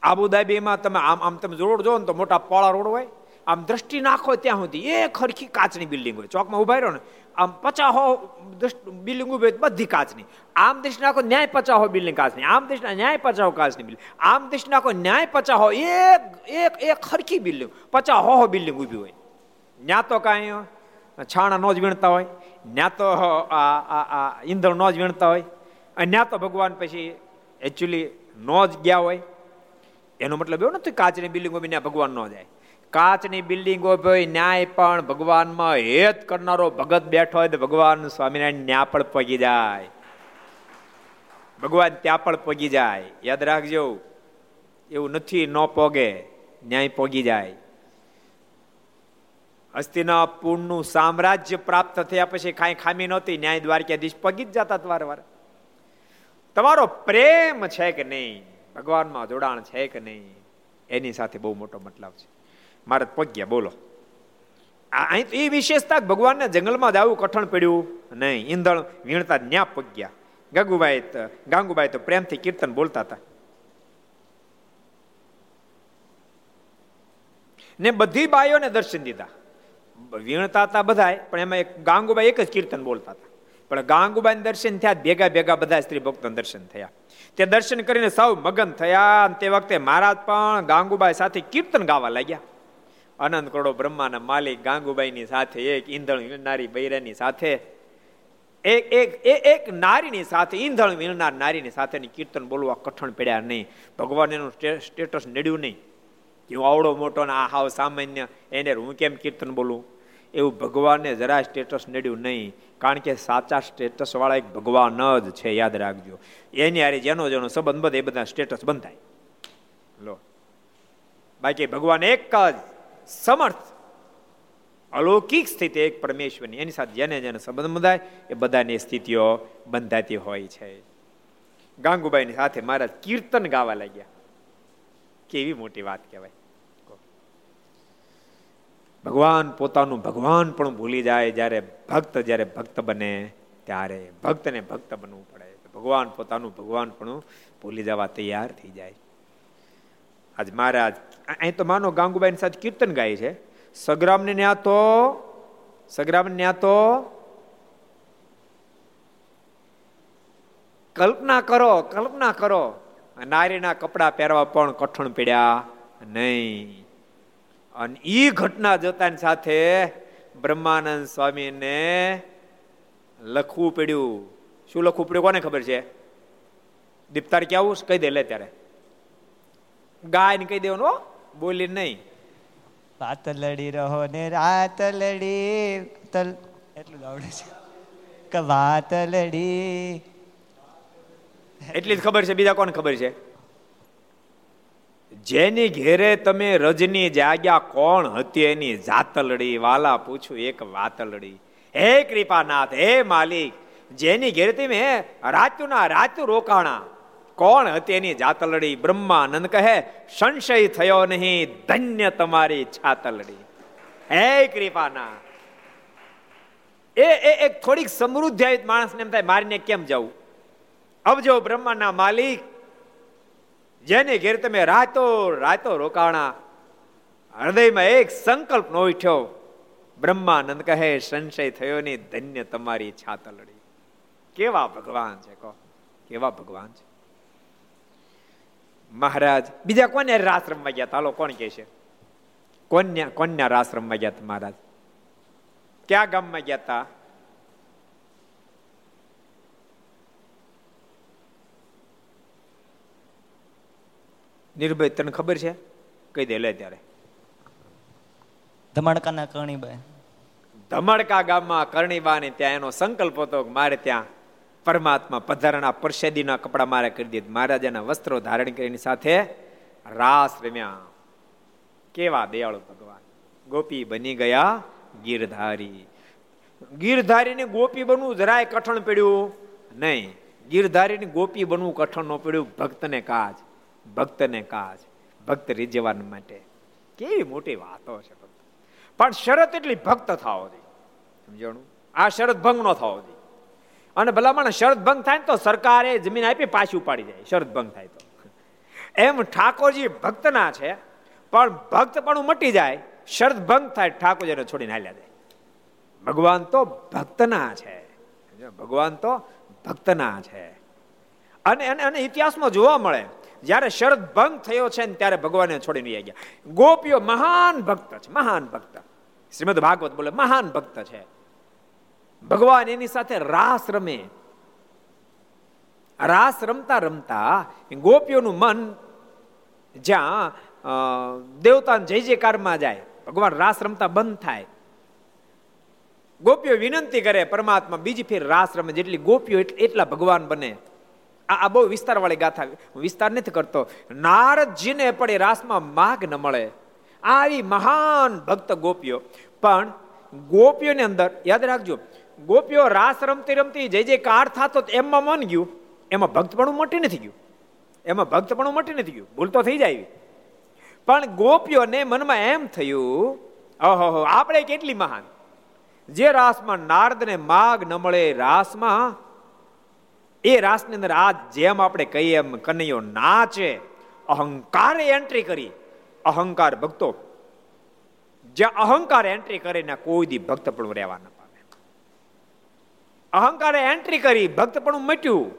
અબુધાબીમાં તમે આમ આમ તમે રોડ જો ને તો મોટા પોળા રોડ હોય. આમ દ્રષ્ટિ નાખો ત્યાં સુધી. એ ખરખી કાચની બિલ્ડિંગ હોય, ચોકમાં ઊભા રહ્યો ને, આમ પચાહો બિલ્ડિંગ ઊભી હોય બધી કાચની. આમ દ્રષ્ટિ નાખો ન્યાય પચાહો બિલ્ડિંગ કાચની. આમ દ્રષ્ટિ ન્યાય પચાસ હો કાચની બિલ્ડિંગ. આમ દ્રષ્ટિ નાખો ન્યાય પચાસ હો, એક એક એક ખરખી બિલ્ડિંગ. પચાહો બિલ્ડિંગ ઊભી હોય. ન્યા તો કાંઈ છાણા નો જ વીણતા હોય, ન્યા તો ઈંધણ નો જ વીણતા હોય, અને ન્યા તો ભગવાન પછી એકચ્યુઅલી નો જ ગયા હોય. એનો મતલબ એવો નથી કાચની બિલ્ડિંગ ઊભી ત્યાં ભગવાન ન જાય. કાચની બિલ્ડિંગ ઊભી ભાઈ ન્યાય પણ ભગવાનમાં હેત કરનારો ભગત બેઠો હોય તો ભગવાન સ્વામિનારાયણ ન્યા પણ પગી જાય. ભગવાન ત્યાં પણ પગી જાય. યાદ રાખજો, એવું નથી, ન પોગે, ન્યાય પોગી જાય. હસ્તિનાપુરનું સામ્રાજ્ય પ્રાપ્ત થયા પછી કાંઈ ખામી નહોતી, ન્યાય દ્વારકાધીશ પગી જ જતા વાર. તમારો પ્રેમ છે કે નહીં? ભગવાનમાં જોડાણ છે કે નહીં? એની સાથે બહુ મોટો મતલબ છે. મારે પગ્યા બોલો. અહીં એ વિશેષતા ભગવાનના જંગલમાં જ આવું કઠણ પડ્યું. નહીં, ઈંધણ વીણતા ન્યા પગ્યા ગગુભાઈ ગાંગુભાઈ તો પ્રેમથી કીર્તન બોલતા હતા. ને બધી બાઈઓને દર્શન દીધા. વીણતા હતા બધા પણ એમાં એક ગાંગુબાઈ એક જ કીર્તન બોલતા હતા. પણ ગાંગુબાઈ દર્શન થયા, ભેગા ભેગા બધા સ્ત્રી ભક્તો દર્શન થયા. તે દર્શન કરીને સૌ મગન થયા. તે વખતે મહારાજ પણ ગાંગુબાઈ સાથે કીર્તન ગાવા લાગ્યા. અનંત કરોડો બ્રહ્માના માલિક ગાંગુબાઈની સાથે, એક ઈંધણ વીણનારી બૈરાની સાથે, એક એક એક નારીની સાથે, ઈંધણ વીણનાર નારીની સાથે કીર્તન બોલવા કઠણ પડ્યા નહીં. ભગવાન એનું સ્ટેટસ નડ્યું નહીં. કે હું આવડો મોટો ને આ હાવ સામાન્ય, એને હું કેમ કીર્તન બોલું? એવું ભગવાનને જરા સ્ટેટસ નડ્યું નહીં. કારણ કે સાચા સ્ટેટસ વાળા એક ભગવાન જ છે, યાદ રાખજો. એની હારે જેનો જેનો સંબંધ બધે એ બધા સ્ટેટસ બંધાય. લો. બાકી ભગવાન એક જ. સમર્થ. અલૌકિક સ્થિતિ એક પરમેશ્વરની. એની સાથે જેને જેને સંબંધ બંધાય, એ બધાની સ્થિતિઓ બંધાતી હોય છે. ગાંગુબાઈની સાથે મારા કીર્તન ગાવા લાગ્યા. કેવી મોટી વાત કહેવાય. ભગવાન પોતાનું ભગવાન પણ ભૂલી જાય, જ્યારે ભક્ત જ્યારે ભક્ત બને, ત્યારે ભક્તને ભક્ત બનવું પડે. ભગવાન પોતાનું ભગવાન પણ ભૂલી જવા તૈયાર થઈ જાય. આજ મહારાજ અહીં તો માનો ગાંગુબાઈ સાથે કીર્તન ગાય છે. સગ્રામને ન્યા તો સગ્રામ ન્યા તો કલ્પના કરો કલ્પના કરો. નારીના કપડા પહેરવા પણ કઠણ પડ્યા નહીં. અને એ ઘટના જોતાની સાથે બ્રહ્માનંદ સ્વામીને લખવું પડ્યું. શું લખવું પડ્યું? કોને ખબર છે? દીપતાર કેવું કહી દે, લે ત્યારે. ગાય ને કહી દેવાનું બોલી નહીં. રાત લડી રહો ને રાત લડી તલ એટલું આવડે છે. કે વાત લડી એટલી જ ખબર છે બીજા કોણ ખબર છે? જેની ઘેરે તમે રજની જાગ્યા કોણ હતી એની જાતલડી? વાલા પૂછું એક વાતલડી. હે કૃપાનાથ હે માલિક જેની ઘેરે તમે રાતુના રાતુ રોકાણા. કોણ હતી એની જાતલડી બ્રહ્માનંદ કહે, સંશય થયો નહીં, ધન્ય તમારી છાતલડી. હે કૃપાના. એ એક થોડીક સમૃદ્ધિ આવી માણસને એમ થાય, મારીને કેમ જવું? અબજો બ્રહ્માના માલિક, જેને ઘેર તમે રાતો રાતો રોકાણા, હૃદયમાં એક સંકલ્પ નો ઉઠ્યો, બ્રહ્માનંદ કહે, સંશય થયો ને ધન્ય તમારી છાતલડી. કેવા ભગવાન છે કહો, કેવા ભગવાન છે? મહારાજ બીજા કોને રાસ રમવા ગયા હાલો કોણ કે છે? કોન્યા કોન્યા રાસ રમવા ગયા મહારાજ? ક્યાં ગામમાં ગયા હતા? નિર્ભય તને ખબર છે? કહી દે લે ત્યારે. ધમાડકાના કરણીબાઈ. ધમાડકા ગામમાં કરણીબા ને ત્યાં એનો સંકલ્પ હતો કે મારે ત્યાં પરમાત્મા પધારણા પરસેદીના કપડા મારે કરી દીધા. મહારાજાના વસ્ત્રો ધારણ કરીને સાથે રાસ રમ્યા. કેવા દયાળુ ભગવાન. ગોપી બની ગયા ગીરધારી. ગીરધારીને ગોપી બનવું જરાય કઠણ પડ્યું નહીં. ગીરધારીની ગોપી બનવું કઠણ ન પડ્યું. ભક્તને કાજ ભક્તને કાજ, ભક્ત રીઝવવા માટે. કેવી મોટી વાતો છે પણ શરત એટલી ભક્ત થવો જોઈએ સમજણું? આ શરત ભંગ ન થવો જોઈએ અને ભલામણ શરત ભંગ થાય ને તો સરકારે જમીન આપી પાછી ઉપાડી જાય શરત ભંગ થાય તો. એમ ઠાકોરજી ભક્તના છે, પણ ભક્ત પણ મટી જાય, શરત ભંગ થાય ઠાકોરજીને છોડીને હાલ્યા જાય ભગવાન તો ભક્તના છે. ભગવાન તો ભક્તના છે. અને અને ઇતિહાસમાં જોવા મળે, જ્યારે શરદ ભંગ થયો છે ને ત્યારે ભગવાનને છોડીને આવી ગયા. ગોપીઓ મહાન ભક્ત છે, મહાન ભક્ત. શ્રીમદ ભાગવત બોલે મહાન ભક્ત છે. ભગવાન એની સાથે રાસ રમે. રાસ રમતા રમતા ગોપીઓનું મન જ્યાં દેવતા જય જયકારમાં જાય, ભગવાન રાસ રમતા બંધ થાય. ગોપીઓ વિનંતી કરે, પરમાત્મા બીજી ફેર રાસ રમે જેટલી ગોપીઓ એટલા ભગવાન બને. આ બહુ વિસ્તારવાળી ગાથા વિસ્તાર નથી કરતો. નારદજીને પડે રાસમાં માગ ન મળે. આવી મહાન ભક્ત ગોપીઓ. પણ ગોપીઓની અંદર, યાદ રાખજો ગોપીઓ રાસ રમતી રમતી જે જે કાર થતો એમાં મન ગયું. એમાં ભક્તપણું મટી નથી ગયું. એમાં ભક્તપણું મટી નથી ગયું. ભૂલ તો થઈ જાય. પણ ગોપીઓને મનમાં એમ થયું, ઓહો આપણે કેટલી મહાન. જે રાસમાં નારદને માગ ન મળે રાસમાં, એ રાસની અંદર આ જેમ આપણે કહીએ એમ કનૈયો નાચે. અહંકારે એન્ટ્રી કરી. અહંકાર ભક્તો, જ્યાં અહંકાર એન્ટ્રી કરે ને કોઈ દી ભક્ત પણ રહેવા ન પામે અહંકારે એન્ટ્રી કરી ભક્ત પણ મટ્યું.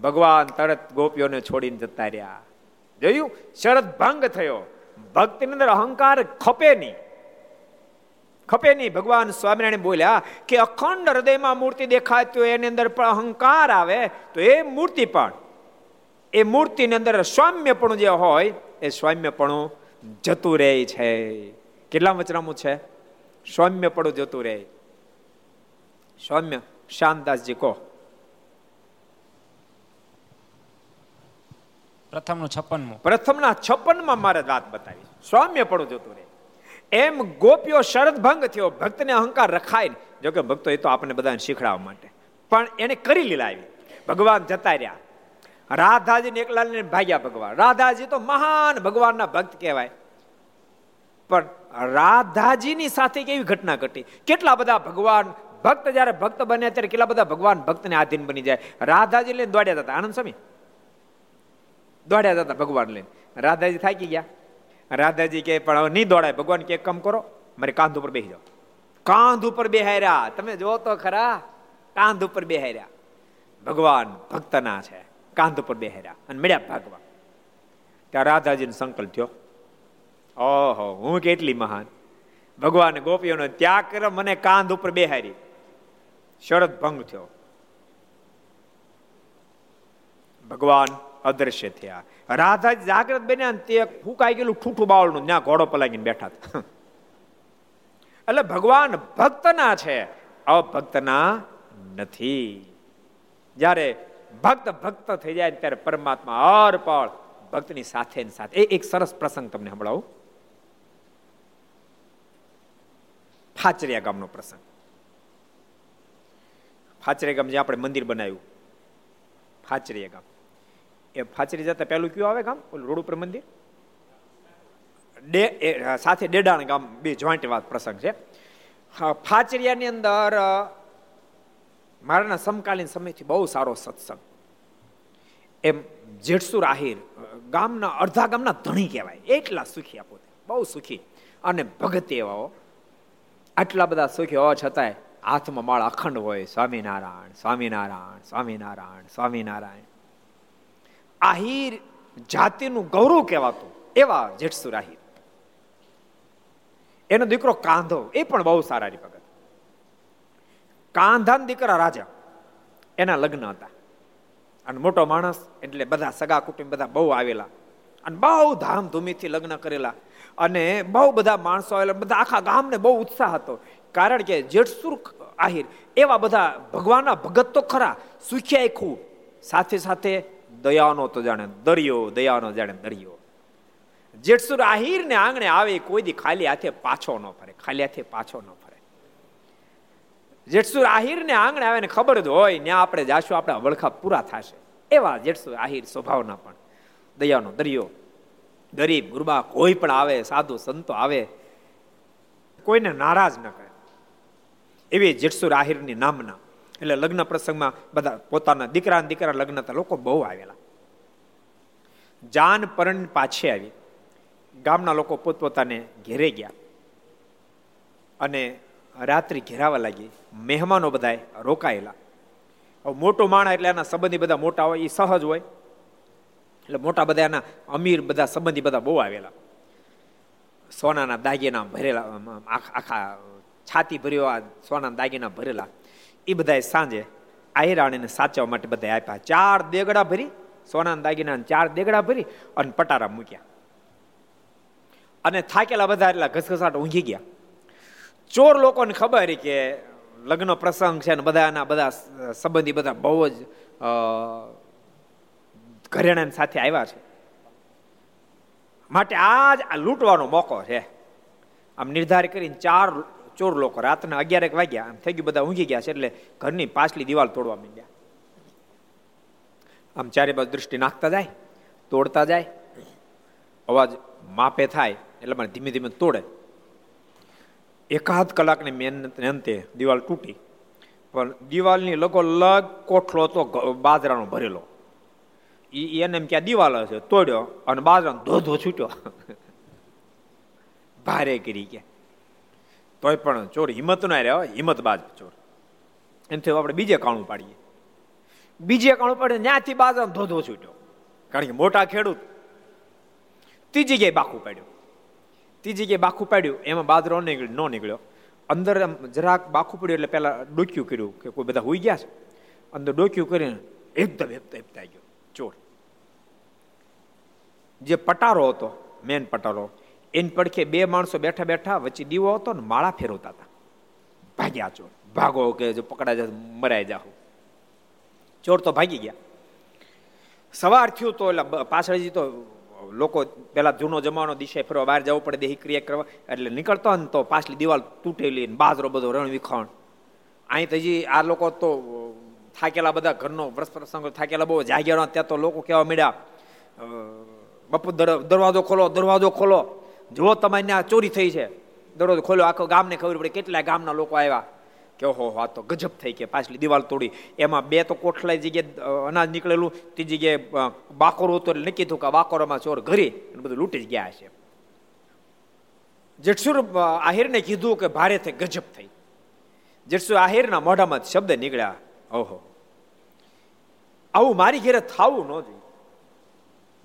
ભગવાન તરત ગોપીઓને છોડીને જતા રહ્યા. જોયું? શરદ ભંગ થયો. ભક્તિની અંદર અહંકાર ખપે નહીં. ખપે નહીં. ભગવાન સ્વામિનારાયણ બોલ્યા કે અખંડ હૃદયમાં મૂર્તિ દેખાય તો એની અંદર પણ અહંકાર આવે, તો એ મૂર્તિ પણ. એ મૂર્તિની અંદર સ્વામ્યપણું જે હોય, એ સ્વામ્યપણું જતું રહે છે. કેટલા વચનામું છે? સ્વામ્યપણું જતું રહે. સૌમ્ય શાંતદાસજી કહો પ્રથમનું છપ્પનમું પ્રથમના છપ્પનમાં મારે વાત બતાવી સ્વામ્ય પડું જતું રહે એમ ગોપીઓ શરદ ભંગ થયો ભક્તને અહંકાર રખાય જો કે ભક્તો એ તો આપણે બધાને શીખડાવવા માટે પણ એને કરી લીલા આવી ભગવાન જતા રહ્યા રાધાજી એકલાને ભાગ્યા ભગવાન રાધાજી તો મહાન ભગવાનના ભક્ત કહેવાય પણ રાધાજીની સાથે કેવી ઘટના ઘટી કેટલા બધા ભગવાન ભક્ત જ્યારે ભક્ત બને ત્યારે કેટલા બધા ભગવાન ભક્તને આધીન બની જાય? રાધાજી લઈને દોડ્યા હતા, આનંદ સ્વામી? દોડ્યા હતા ભગવાન લઈને. રાધાજી થાકી ગયા. રાધાજી કે પણ હવે નહીં દોડાય. ભગવાન કે કામ કરો, મારે કાંધ ઉપર બેસી જાઓ. કાંધ ઉપર બેહાર્યા તમે જો તો ખરા, કાંધ ઉપર બેહાર્યા ભગવાન ભક્તના છે. કાંધ ઉપર બેહાર્યા અને મળ્યા ભાગવા. ત્યાં રાધાજીનો સંકલ્પ થયો. ઓહો, હું કેટલી મહાન. ભગવાન ગોપીઓનો ત્યાગ કર્યો, મને કાંધ ઉપર બેહારી. શરદ ભંગ થયો. ભગવાન અદ્રશ્ય થયા. રાધા જાગ્રત બન્યા તે ફૂંકાઈ ગયેલું ઠૂઠું બાવળનું ત્યાં ઘોડો પલાગીને બેઠા એટલે ભગવાન ભક્તના છે. અભક્તના નથી. જ્યારે ભક્ત ભક્ત થઈ જાય ત્યારે પરમાત્મા હર પળ ભક્તની સાથે સાથે. એક સરસ પ્રસંગ તમને સંભળાવું. ફાચરિયા ગામનો પ્રસંગ. ફાચરિયા ગામ જે આપણે મંદિર બનાવ્યું. ફાચરીએ ગામ. એ ફાચરી જતા પહેલું કયું આવે ગામ? ઓલું રોડ ઉપર મંદિર? ડે સાથે ડેડાણ ગામ, બે જોઈન્ટ વાત પ્રસંગ છે. ફાચરિયાની અંદર મારાના સમકાલીન સમયથી બહુ સારો સત્સંગ. એમ જેઠસુર આહિર ગામના, અડધા ગામના ધણી કહેવાય. એટલા સુખી આપો બહુ સુખી. અને ભગત એવાઓ આટલા બધા સુખી હોવા છતાંય હાથમાં માળ અખંડ હોય સ્વામિનારાયણ સ્વામિનારાયણ સ્વામિનારાયણ સ્વામિનારાયણ. આહિર જાતિનું ગૌરવ કહેવાતું, એવા જેઠસુર આહિર એનો દીકરો કાંધો, એ પણ બહુ સારા ભગત કાંધાન દીકરા રાજા, એના લગ્ન હતા. અને મોટો માણસ, એટલે બધા સગા કુટુંબ બધા બહુ આવેલા. અને બહુ ધામધૂમીથી લગ્ન કરેલા. અને બહુ બધા માણસો આવેલા, બધા આખા ગામને બહુ ઉત્સાહ હતો. કારણ કે જેઠસુર આહિર, એવા બધા ભગવાનના ભગત તો ખરા. સુખ્યા ખૂબ સાથે સાથે દયાનો તો જાણે દરિયો, દયાનો જાણે દરિયો. જેઠસુર આહિર ને આંગણે આવે, કોઈ દી ખાલી હાથે પાછો ન ફરે, ખાલી હાથે પાછો ન ફરે. જેઠસુર આહિર ને આંગણે આવે ને ખબર જ હોય ત્યાં આપણે જાશું, આપણા વળખા પૂરા થશે. એવા જેઠસુર આહિર સ્વભાવના પણ. દયાનો દરિયો. ગરીબ, ગુરબા, કોઈ પણ આવે, સાધુ, સંતો આવે, કોઈને નારાજ ન કરે. એવી જેઠસુ આહિરની નામના. એટલે લગ્ન પ્રસંગમાં બધા પોતાના દીકરા દીકરા લગ્ન લોકો બહુ આવેલા. જાન પરણ પાછી આવી. ગામના લોકો પોતપોતાને ઘેરે ગયા. અને રાત્રિ ઘેરાવા લાગી. મહેમાનો બધા રોકાયેલા. હવે મોટો માણા એટલે એના સંબંધી બધા મોટા હોય, એ સહજ હોય. એટલે મોટા બધા એના અમીર બધા સંબંધી બધા બહુ આવેલા. સોનાના દાગીના ભરેલા આખા છાતી ભર્યો, આ સોના દાગીના ભરેલા. એ બધા સાંજે આયરાણીને સાચવવા માટે બધા આપ્યા. ચાર દેગડા ભરી સોના દાગીના ચાર દેગડા ભરી અને પટારા મૂક્યા. અને થાકેલા બધા એટલા ઘસઘસાટ ઊંઘી ગયા. ચોર લોકોને ખબર કે લગ્ન પ્રસંગ છે ને બધાના બધા સંબંધી બધા બહુ જ ઘરેણા સાથે આવ્યા છે. માટે આજ આ લૂંટવાનો મોકો છે. આમ નિર્ધાર કરીને ચાર ચોર લોકો રાતના અગિયારેક વાગ્યા, આમ થઈ ગયું બધા ઊંઘી ગયા છે એટલે ઘરની પાછલી દિવાલ તોડવા માંડ્યા. આમ ચારે બાજુ દૃષ્ટિ નાખતા જાય, તોડતા જાય, અવાજ માપે થાય એટલે મને ધીમે ધીમે તોડે. એકાદ કલાકની મહેનત અંતે દિવાલ તૂટી. પણ દિવાલની લગો લગ કોઠલો તો બાજરાનો ભરેલો. એને એમ ક્યાં દિવાલ હશે, તોડ્યો અને બાજરાનો ધોધો છૂટ્યો. ભારે કરી કે તોય પણ ચોર હિંમત ના રહ્યા હિંમત બાજ ચોર. એમથી આપણે બીજે કાણું પાડીએ. બીજે કાણું પાડીએ, ત્યાંથી બાજરાનો ધોધો છૂટ્યો. કારણ કે મોટા ખેડૂત ત્રીજી જગ્યાએ બાખું પાડ્યું. ત્રીજી જગ્યાએ બાખું પાડ્યું, એમાં બાજરો નીકળ્યો ન નીકળ્યો. અંદર જરાક બાખું પડ્યું એટલે પહેલા ડોક્યું કર્યું કે કોઈ બધા હોઈ ગયા છે. અંદર ડોક્યું કરીને એકદમ હેપતા હેપતા ગયો ચોર. જે પટારો હતો મેન પટારો એની પડખે બે માણસો બેઠા બેઠા વચ્ચે દીવો હતો ને માળા ફેરવતા હતા. ભાગ્યા ચોર. ભાગો કે જો પકડા જાય મરાઈ જાઓ. ચોર તો ભાગી ગયા. સવાર થયું તો એટલે પાછળ તો લોકો પેલા જૂનો જમાનો દિશા ફરવા બહાર જવું પડે, દેહી ક્રિયા કરવા. એટલે નીકળતો ને તો પાછલી દિવાલ તૂટેલી ને બાજરો બધો રણ વિખણ અહીં તો હજી આ લોકો તો થાકેલા બધા ઘરનો વ્રત પ્રસંગ થાકેલા બહુ જાગ્યા ત્યાં તો લોકો કહેવા મળ્યા બપુ દરવાજો ખોલો દરવાજો ખોલો. જો તમારી ત્યાં ચોરી થઈ છે, દરરોજ ખોલ્યો આખો ગામને ખબર પડે કેટલા ગામના લોકો આવ્યા. કે ઓહો, આ તો ગજબ થઈ કે પાછલી દિવાલ તોડી. એમાં બે તો કોઠલાઈ જગ્યાએ અનાજ નીકળેલું તે જગ્યાએ બાકોરો હતો એટલે નક્કી થયું કે બાકોરોમાં ચોર ઘરે બધું લૂંટી જ ગયા છે જેઠસુર આહિરને કીધું કે ભારે થઈ, ગજબ થઈ. જેઠસુર આહિરના મોઢામાં શબ્દ નીકળ્યા, ઓહો, આવું મારી ઘેરે થાવું ન જોઈએ.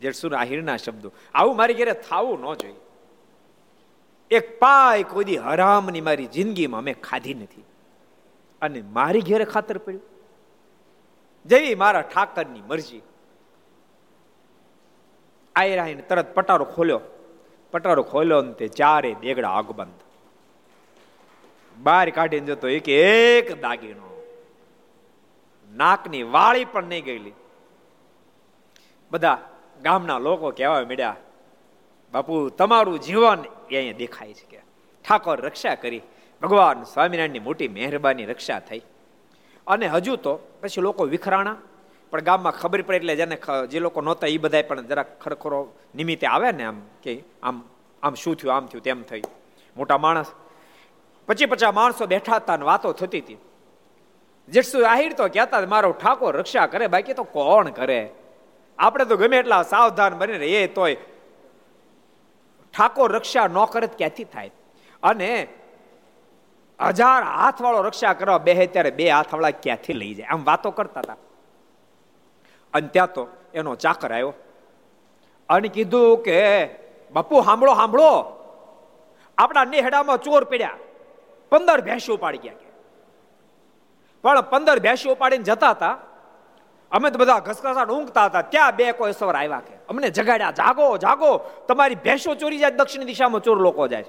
જેઠસુર આહિરના શબ્દો, આવું મારી ઘેરે થાવું ન જોઈએ. એક પાય કોઈ હરામની મારી જિંદગીમાં અમે ખાધી નથી. અને મારી ઘેરે ખાતર પડ્યું. જેવી મારા ઠાકરની મરજી. આયરાઈને તરત પટારો ખોલ્યો. પટારો ખોલ્યો ને તે ચારે દેગડા આગબંધ બહાર કાઢીને જતો એક એક દાગીનો. નાકની વાળી પણ નહીં ગયેલી. બધા ગામના લોકો કહેવા મળ્યા બાપુ, તમારું જીવન એ અહીંયા દેખાય છે કે ઠાકોર રક્ષા કરી, ભગવાન સ્વામિનારાયણની મોટી મહેરબાની રક્ષા થઈ. અને હજુ તો પછી લોકો વિખરાણા, પણ ગામમાં ખબર પડે એટલે જેને જે લોકો નહોતા એ બધા પણ જરા ખરખરો નિમિત્તે આવે ને આમ કે આમ આમ શું થયું, આમ થયું, તેમ થયું મોટા માણસ પછી પચાસ માણસો બેઠા હતા વાતો થતી હતી. જેટસુ આહિર તો કહેતા, મારો ઠાકોર રક્ષા કરે, બાકી તો કોણ કરે? આપણે તો ગમે એટલા સાવધાન બનીને એ તોય ઠાકોર રક્ષા ન કરે ક્યાંથી થાય? અને હજાર હાથ વાળો રક્ષા કરવા બે ત્યારે બે હાથ વાળા ક્યાંથી લઈ જાય? આમ વાતો કરતા હતા. અને ત્યાં તો એનો ચાકર આવ્યો અને કીધું કે, બાપુ સાંભળો સાંભળો આપણા નેહડામાં ચોર પડ્યા. પંદર ભેંસી ઉપાડી ગયા પણ પંદર ભેંસી ઉપાડીને જતા હતા. અમે તો બધા ઘસઘસાટ ઊંઘતા હતા. ત્યાં બે કોઈ સવાર આવ્યા કે, અમને જગાડ્યા, જાગો જાગો. તમારી ભેંસો ચોરી જાય, દક્ષિણ દિશામાં ચોર લોકો જાય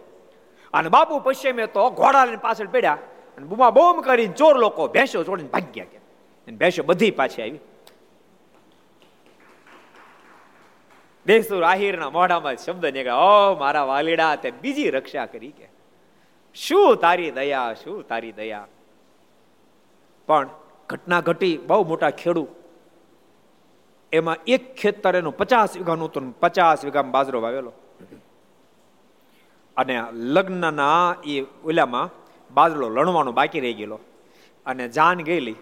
અને બાપુ પશ્ચિમે તો ઘોડા લઈને પાછળ પડ્યા અને બુમા બોમ કરીને ચોર લોકો ભેંસો ચોરીને ભાગી ગયા કે ભેંસો બધી પાછી આવી. દેસુર આહિરના મોઢામાં શબ્દ નીકળ્યા. ઓ, મારા વાલીડા, તે બીજી રક્ષા કરી કે. શું તારી દયા, શું તારી દયા? પણ ઘટના ઘટી, બહુ મોટા ખેડૂત એમાં એક ખેતર એનું પચાસ વીઘાનું હતું પચાસ વીઘામાં બાજરો વાવેલો. અને લગ્નના એ ઓલામાં બાજરો લણવાનો બાકી રહી ગયેલો. અને જાન ગયેલી.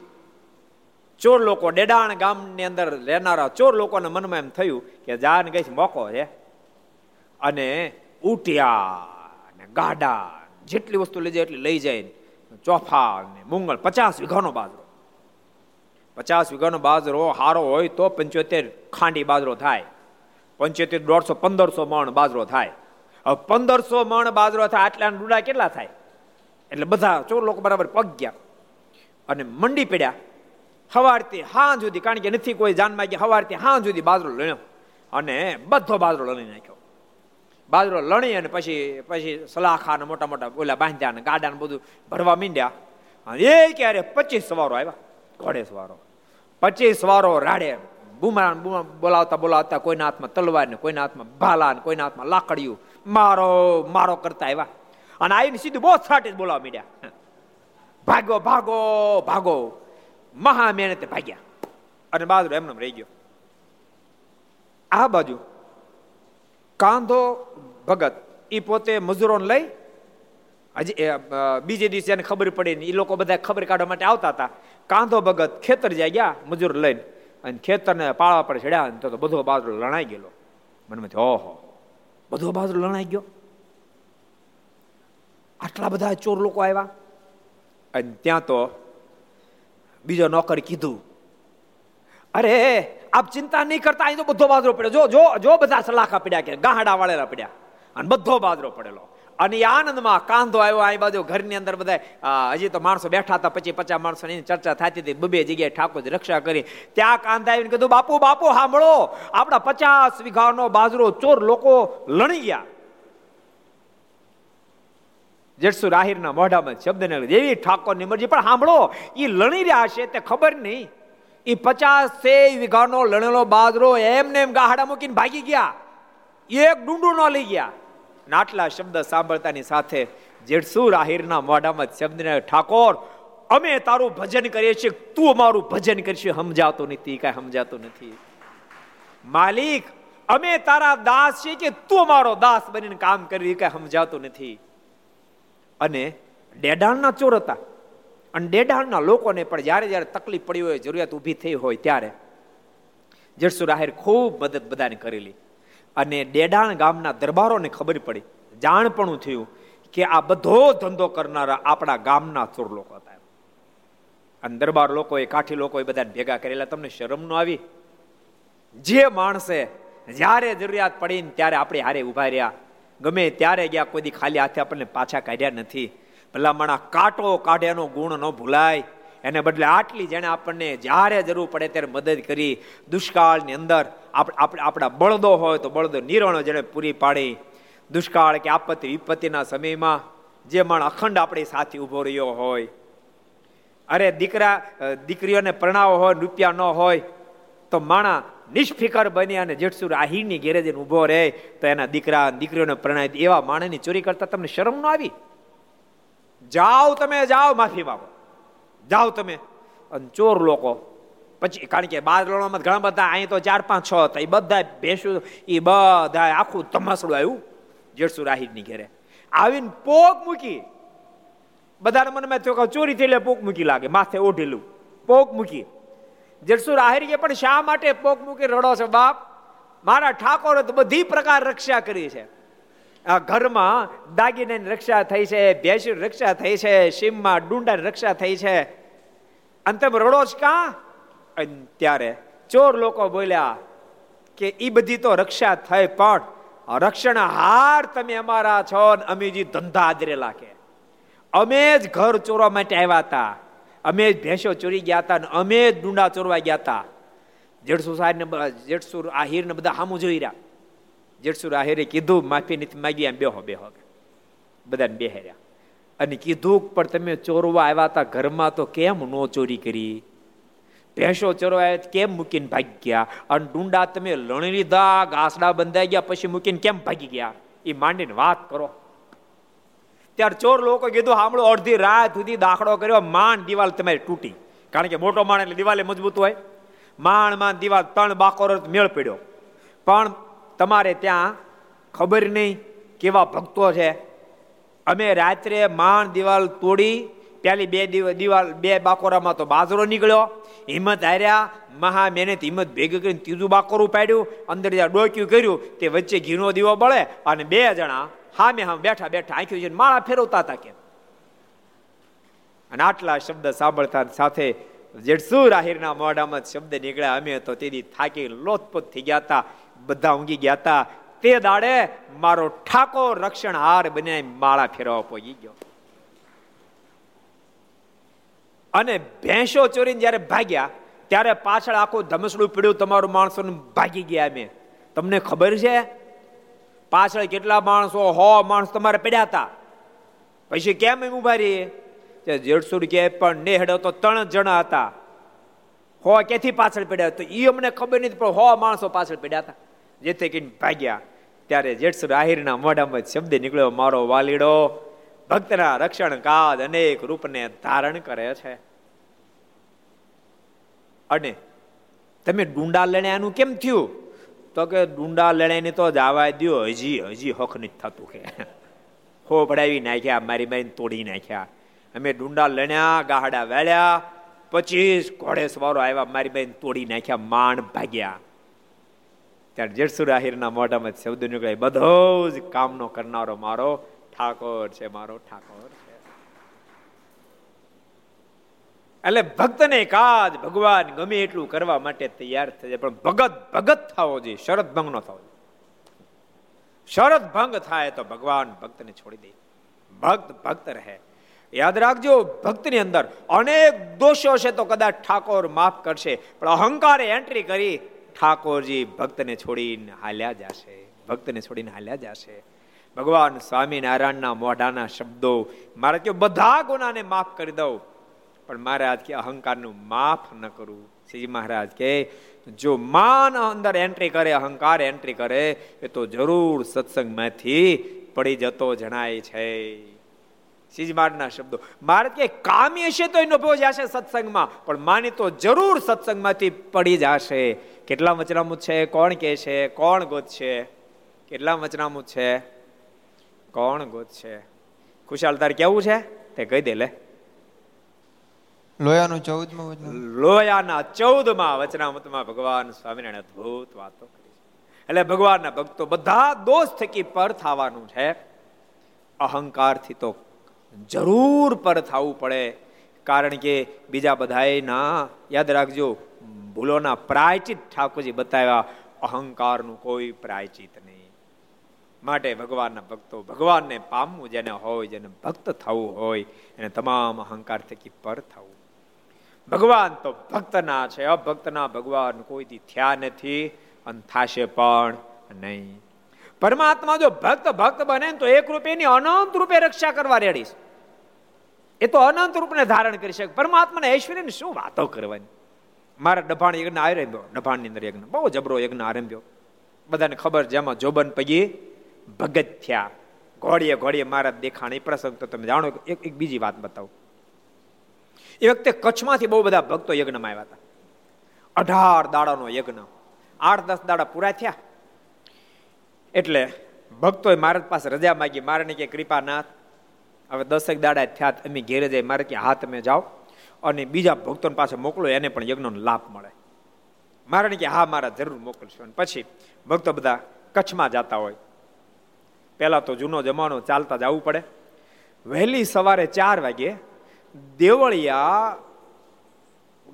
ચોર લોકો ડેડાણ ગામની અંદર રહેનારા ચોર લોકોના મનમાં એમ થયું કે જાન ગઈ મોકો છે અને ઉટિયા ને ગાડા જેટલી વસ્તુ લઈ જાય એટલી લઈ જાય ચોફા ને મુંગળ પચાસ વીઘાનો બાજરો. પચાસ વીઘાનો બાજરો હારો હોય તો પંચોતેર ખાંડી બાજરો થાય. પંચોતેર દોઢસો, પંદરસો મણ બાજરો થાય. હવે પંદરસો મણ બાજરો થાય, આટલા ડુડા કેટલા થાય? એટલે બધા ચોર લોકો બરાબર પગ ગયા. અને મંડી પડ્યા. હવારથી હા જુદી કારણ કે નથી કોઈ જાનમાં ગયા હવારથી હા જુદી બાજરો લણ્યો. અને બધો બાજરો લણી નાખ્યો. બાજરો લણી અને પછી પછી સલાખા ને મોટા મોટા ઓલા બાંધ્યા ને ગાડા ને બધું ભરવા મીંડ્યા. અને એ ક્યારે પચીસ સવારો આવ્યા. ઘોડે સવારો. પચીસ વારો રાડે બુમરાણ બોલાવતા બોલાવતા કોઈના હાથમાં તલવાર ને કોઈના હાથમાં ભાલા ને કોઈના હાથમાં લાકડિયું મારો મારો કરતા આવ્યા. અને આવીને સીધું બહુ છાટી બોલાવા મીડ્યા. ભાગો ભાગો ભાગો. મહા મહેનતે ભાગ્યા. અને બાજુ એમને રહી ગયો. આ બાજુ કાંધો, ભગત એ પોતે મજૂરોને લઈ, હજી બીજે દિવસે એને ખબર પડી ને એ લોકો બધા ખબર કાઢવા માટે આવતા હતા. કાંધો ભગત ખેતર જાય ગયા, મજૂર લઈને. અને ખેતરને પાળા પર ચડ્યા તો બધો બાજરો લણાઈ ગયેલો. મનમાંથી, ઓહો, બધો બાજરો લણાઈ ગયો. આટલા બધા ચોર લોકો આવ્યા. અને ત્યાં તો બીજો નોકર કીધું. અરે, આપ ચિંતા નહીં કરતા, અહીં તો બધો બાજરો પડ્યો. જો જો જો બધા સલાખા પડ્યા કે, ગાહડા વાળેલા પડ્યા. અને બધો બાજરો પડેલો. અને આનંદમાં કાંધો આવ્યો, આ બાજુ ઘરની અંદર બધા હજી તો માણસો બેઠા હતા, પછી પચાસ માણસો એની ચર્ચા થતી હતી, બબે જગ્યાએ ઠાકોરજી રક્ષા કરી. ત્યાં કાંધા આવીને કીધું, બાપુ બાપુ, સાંભળો, આપણા પચાસ વીઘાનો બાજરો ચોર લોકો લણી ગયા. જેટસુ રાહિરના મોઢામાં શબ્દ ને એવી ઠાકોરની મરજી, પણ સાંભળો એ લણી રહ્યા છે તે ખબર નહીં. એ પચાસ સે વીઘાનો લણેલો બાજરો એમને એમ ગાહડા મૂકીને ભાગી ગયા. એક ડુંડું ન લઈ ગયા. આટલા શબ્દ સાંભળતાની સાથે જેડસુર આહિરના મોઢામાં શબ્દને ઠાકોર, અમે તારું ભજન કરીએ છીએ, તું અમારું ભજન કરીશું. સમજાતું નથી, કાંઈ સમજાતું નથી. માલિક, અમે તારા દાસ છીએ કે તું મારો દાસ બનીને કામ કરી કાંઈ સમજાતું નથી. અને ડેડાણના ચોર હતા. અને ડેડાણના લોકોને પણ જ્યારે જ્યારે તકલીફ પડી હોય, જરૂરિયાત ઊભી થઈ હોય ત્યારે જડસુ રાહેર ખૂબ મદદ બધાને કરેલી. અને ડેડાણ ગામના દરબારોને ખબર પડી. જાણપણું થયું કે આ બધો ધંધો કરનારા આપણા ગામના ચોર લોકો હતા અને દરબાર લોકોએ, કાઠી લોકોએ બધા ભેગા કરેલા તમને શરમ ન આવી? જે માણસે જ્યારે જરૂરિયાત પડી ત્યારે આપણે હારે ઊભા રહ્યા. ગમે ત્યારે ગયા, કોઈ ખાલી હાથે આપણને પાછા કાઢ્યા નથી. ભલામણા કાંટો કાઢ્યાનો ગુણ ન ભૂલાય. એને બદલે આટલી જેને આપણને જ્યારે જરૂર પડે ત્યારે મદદ કરી દુષ્કાળની અંદર આપણા બળદો હોય તો બળદો નિરણો જેને પૂરી પાડી. દુષ્કાળ કે આપત્તિ વિપત્તિના સમયમાં જે માણ અખંડ આપણી સાથે ઊભો રહ્યો હોય. અરે દીકરા દીકરીઓને પરણાવો હોય, રૂપિયા ન હોય, તો માણા નિષ્ફિકર બની અને જેઠસુર આહીરની ઘેરે જઈને ઊભો રહે, તો એના દીકરા દીકરીઓને પરણાય એવા માણસની ચોરી કરતા તમને શરમ ન આવી? જાઓ તમે, જાઓ માફી માગો. જાઓ તમે. અને ચોર લોકો. પછી કારણ કે બાર લણવામાં ઘણા બધા, અહીં તો ચાર, પાંચ, છ હતા. એ બધા ભેંસું એ બધા આખું તમાસડું આવ્યું. જેડસુ રાહીરની ઘેરે. આવીને પોક મૂકી. બધાને મનમાં થયો કે ચોરી થઈ પોક મૂકી લાગે. માથે ઓઢેલું. પોક મૂકી. જેડસુ રાહિર કે, પણ શા માટે પોક મૂકી રડો છે બાપ? મારા ઠાકોરે તો બધી પ્રકાર રક્ષા કરી છે. આ ઘરમાં દાગીનાની રક્ષા થઈ છે ભેંસી રક્ષા થઈ છે, સીમમાં ડુંડાની રક્ષા થઈ છે. અને તમે રડો જ કા? ત્યારે ચોર લોકો બોલ્યા કે એ બધી તો રક્ષા થઈ, પણ રક્ષણ હાર તમે અમારા છો અમે જે ધંધા આદરેલા કે. અમે જ ઘર ચોરવા માટે આવ્યા હતા. અમે જ ભેંસો ચોરી ગયા હતા અને અમે જ ડુંડા ચોરવા ગયા હતા. જેઠસુ સાહેબ ને જેઠસુર આહિર ને બધા સામું જોઈ રહ્યા. જેઠસુર આહિરે કીધું, માફી નથી માગી. એમ બેહો બેહો બધાને બેહેર્યા. અને કીધું પણ તમે ચોરવા આવ્યા હતા ઘરમાં, તો કેમ નો ચોરી કરી? ભેંસો ચોરવા કેમ મૂકીને ભાગી ગયા? અને ડુંડા તમે લણી લીધા, ઘાસડા બંધાઈ ગયા, પછી મૂકીને કેમ ભાગી ગયા? એ માંડીને વાત કરો. ત્યારે ચોર લોકો કીધું સાંભળો અડધી રાત સુધી દાખલો કર્યો, માંડ દિવાલ તમારી તૂટી. કારણ કે મોટો માણ એટલે દિવાલે મજબૂત હોય. માણમાં દિવાલ, ત્રણ બાકોર મેળ પડ્યો. પણ તમારે ત્યાં ખબર નહીં કેવા ભક્તો છે. અમે રાત્રે માણ દિવાલ તોડી, પેલી બે દિવાલ, બે બાકોરામાં તો બાજરો નીકળ્યો. હિંમત હાર્યા મહા મહેનત હિંમત ભેગી કરીને ત્રીજું બાકોરું પાડ્યું, અંદર જ્યાં ડોક્યું કર્યું, તે વચ્ચે ઘીનો દીવો બળે અને બે જણા હામે હામ બેઠા બેઠા આંખ્યું છે માળા ફેરવતા હતા કે અને આટલા શબ્દ સાંભળતા સાથે જેટસુર રાહિરના મોઢામાં શબ્દ નીકળ્યા. અમે તો તેથી થાકી લોથપોથ થઈ ગયા હતા. બધા ઊંઘી ગયા હતા. તે દાડે મારો ઠાકો રક્ષણ હાર બને માળા ફેરવા પહોંચી ગયો. અને ભેંસો ચોરીને જયારે ભાગ્યા, ત્યારે પાછળ આખું ધમસડું પીડ્યું તમારું માણસો ભાગી ગયા અમે. તમને ખબર છે? પાછળ કેટલા માણસો હો માણસ તમારે પડ્યા હતા. પછી કેમ એમ ઊભા રહીએ? જેડસુર કે પણ ને હેડો તો ત્રણ જણા હતા. હો ક્યાંથી પાછળ પડ્યા? તો એ અમને ખબર નથી, પણ હો માણસો પાછળ પડ્યા હતા. જેથી કરીને ભાગ્યા. ત્યારે જેઠસુર આહિરના મોઢામાં શબ્દ નીકળ્યો, મારો વાલીડો, ભક્તના રક્ષણ કાદ અનેક રૂપને ધારણ કરે છે. અને તમે ડુંડા લણ્યાનું કેમ થયું? તો કે, ડુંડા લણાઈને તો જવા દો હજી હજી હક નથી થતું કે. હો પડાવી નાખ્યા, મારી મારીને તોડી નાખ્યા. અમે ડુંડા લણ્યા, ગાહડા વેળ્યા, પચીસ ઘોડે સવારો આવ્યા, મારી બેન તોડી નાખ્યા માણ ભાગ્યા. ત્યારે જેઠસુર આહિરના મોઢામાં શબ્દ નીકળે બધો જ કામનો કરનારો મારો ઠાકોર છે, મારો ઠાકોર છે. એટલે ભક્તને કાજ ભગવાન ગમે એટલું કરવા માટે તૈયાર થઈ પણ ભગત ભગત થવો જોઈએ, શરત ભંગ નો થવો શરત ભંગ થાય તો ભગવાન ભક્તને છોડી દે. ભક્ત ભક્ત રહે. યાદ રાખજો, ભક્તની અંદર અનેક દોષો છે તો કદાચ ઠાકોર માફ કરશે, પણ અહંકારે એન્ટ્રી કરી ઠાકોરજી ભક્તને છોડીને હાલ્યા જશે. ભક્તને છોડીને હાલ્યા જશે. ભગવાન સ્વામિનારાયણના મોઢાના શબ્દો મારે કે બધા ગુનાને માફ કરી દઉં. પણ મહારાજ કે અહંકારનું માફ ન કરું શ્રીજી મહારાજ કે, જો માન અંદર એન્ટ્રી કરે, અહંકાર એન્ટ્રી કરે, એ તો જરૂર સત્સંગમાંથી પડી જતો જણાય છે. સિજમાડના શબ્દો, મારે કે કામી હશે તો એનો ભોજ જશે સત્સંગમાં, પણ માની તો જરૂર સત્સંગમાંથી પડી જશે. કેટલા વચનામું છે? કોણ કે છે? કોણ ગોત છે? કેટલા વચનામું છે? કોણ ગોત છે? ખુશાલ તાર કેવું છે? તે કહી દે લે. લોયાનું ચૌદમાં વચન. લોયાના ચૌદમાં વચનામૃતમાં ભગવાન સ્વામિનારાયણ અદભુત વાતો કરી એટલે ભગવાનના ભક્તો બધા દોષ થકી પર થવાનું છે. અહંકારથી તો જરૂર પર થવું પડે. કારણ કે બીજા બધાએ ના યાદ રાખજો ભૂલોના પ્રાયચિત ઠાકોરજી બતાવ્યા, અહંકારનું કોઈ પ્રાયચિત નહીં. માટે ભગવાનના ભક્તો, ભગવાનને પામવું જેને હોય, જેને ભક્ત થવું હોય, એને તમામ અહંકાર થકી પર થવું. ભગવાન તો ભક્તના છે, અભક્તના ભગવાન કોઈથી થયા નથી અને થાશે પણ નહીં. પરમાત્મા જો ભક્ત ભક્ત બને તો એક રૂપે એની અનંત રૂપે રક્ષા કરવા રેડીશ એ તો અનંત રૂપને ધારણ કરી શકે. પરમાત્માને ઐશ્વર્યની શું વાતો કરવાની? મારા ડભાણ યજ્ઞ આરંભ્યો ડભાણની અંદર યજ્ઞ. બહુ જબરો યજ્ઞ આરંભ્યો. બધાને ખબર જેમાં જોબન પગી ભગત થયા. ઘોડીએ ઘોડીએ મારા દેખાણ એ પ્રસંગ તો તમે જાણો એક એક બીજી વાત બતાવું. એ વખતે કચ્છમાંથી બહુ બધા ભક્તો યજ્ઞમાં આવ્યા હતા. અઢાર દાડાનો યજ્ઞ. આઠ દસ દાડા પૂરા થયા. એટલે ભક્તોએ મારા પાસે રજા માગી. મારાને કે કૃપાનાથ, હવે દસેક દાડા થયા અમે ઘેરે જાય મારે કે હાથ તમે જાઓ. અને બીજા ભક્તોને પાસે મોકલો, એને પણ યજ્ઞનો લાભ મળે. મારણ કે, હા, મારા જરૂર મોકલશો. અને પછી ભક્તો બધા કચ્છમાં જતા હોય. પહેલાં તો જૂનો જમાનો ચાલતા જવું પડે. વહેલી સવારે ચાર વાગે દેવળિયા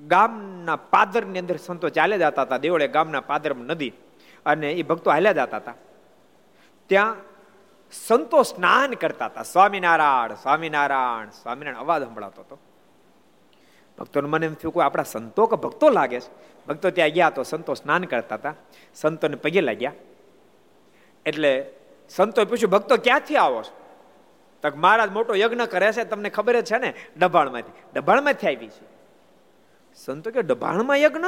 ગામના પાદરની અંદર સંતો ચાલ્યા જતા હતા. દેવળિયા ગામના પાદર નદી અને એ ભક્તો હાલ્યા જતા હતા. ત્યાં સંતો સ્નાન કરતા હતા. સ્વામિનારાયણ સ્વામિનારાયણ સ્વામિનારાયણ અવાજ સંભળાતો હતો. ભક્તોને મને એમ થયું કે આપણા સંતો કે ભક્તો લાગે છે. ભક્તો ત્યાં ગયા તો સંતો સ્નાન કરતા હતા. સંતોને પગે લાગ્યા. એટલે સંતોએ પૂછ્યું, ભક્તો ક્યાંથી આવો છો? તક મહારાજ મોટો યજ્ઞ કરે છે, તમને ખબર જ છે ને ડભાણમાંથી ડભાણમાંથી આવી છે. સંતો કે ડભાણમાં યજ્ઞ?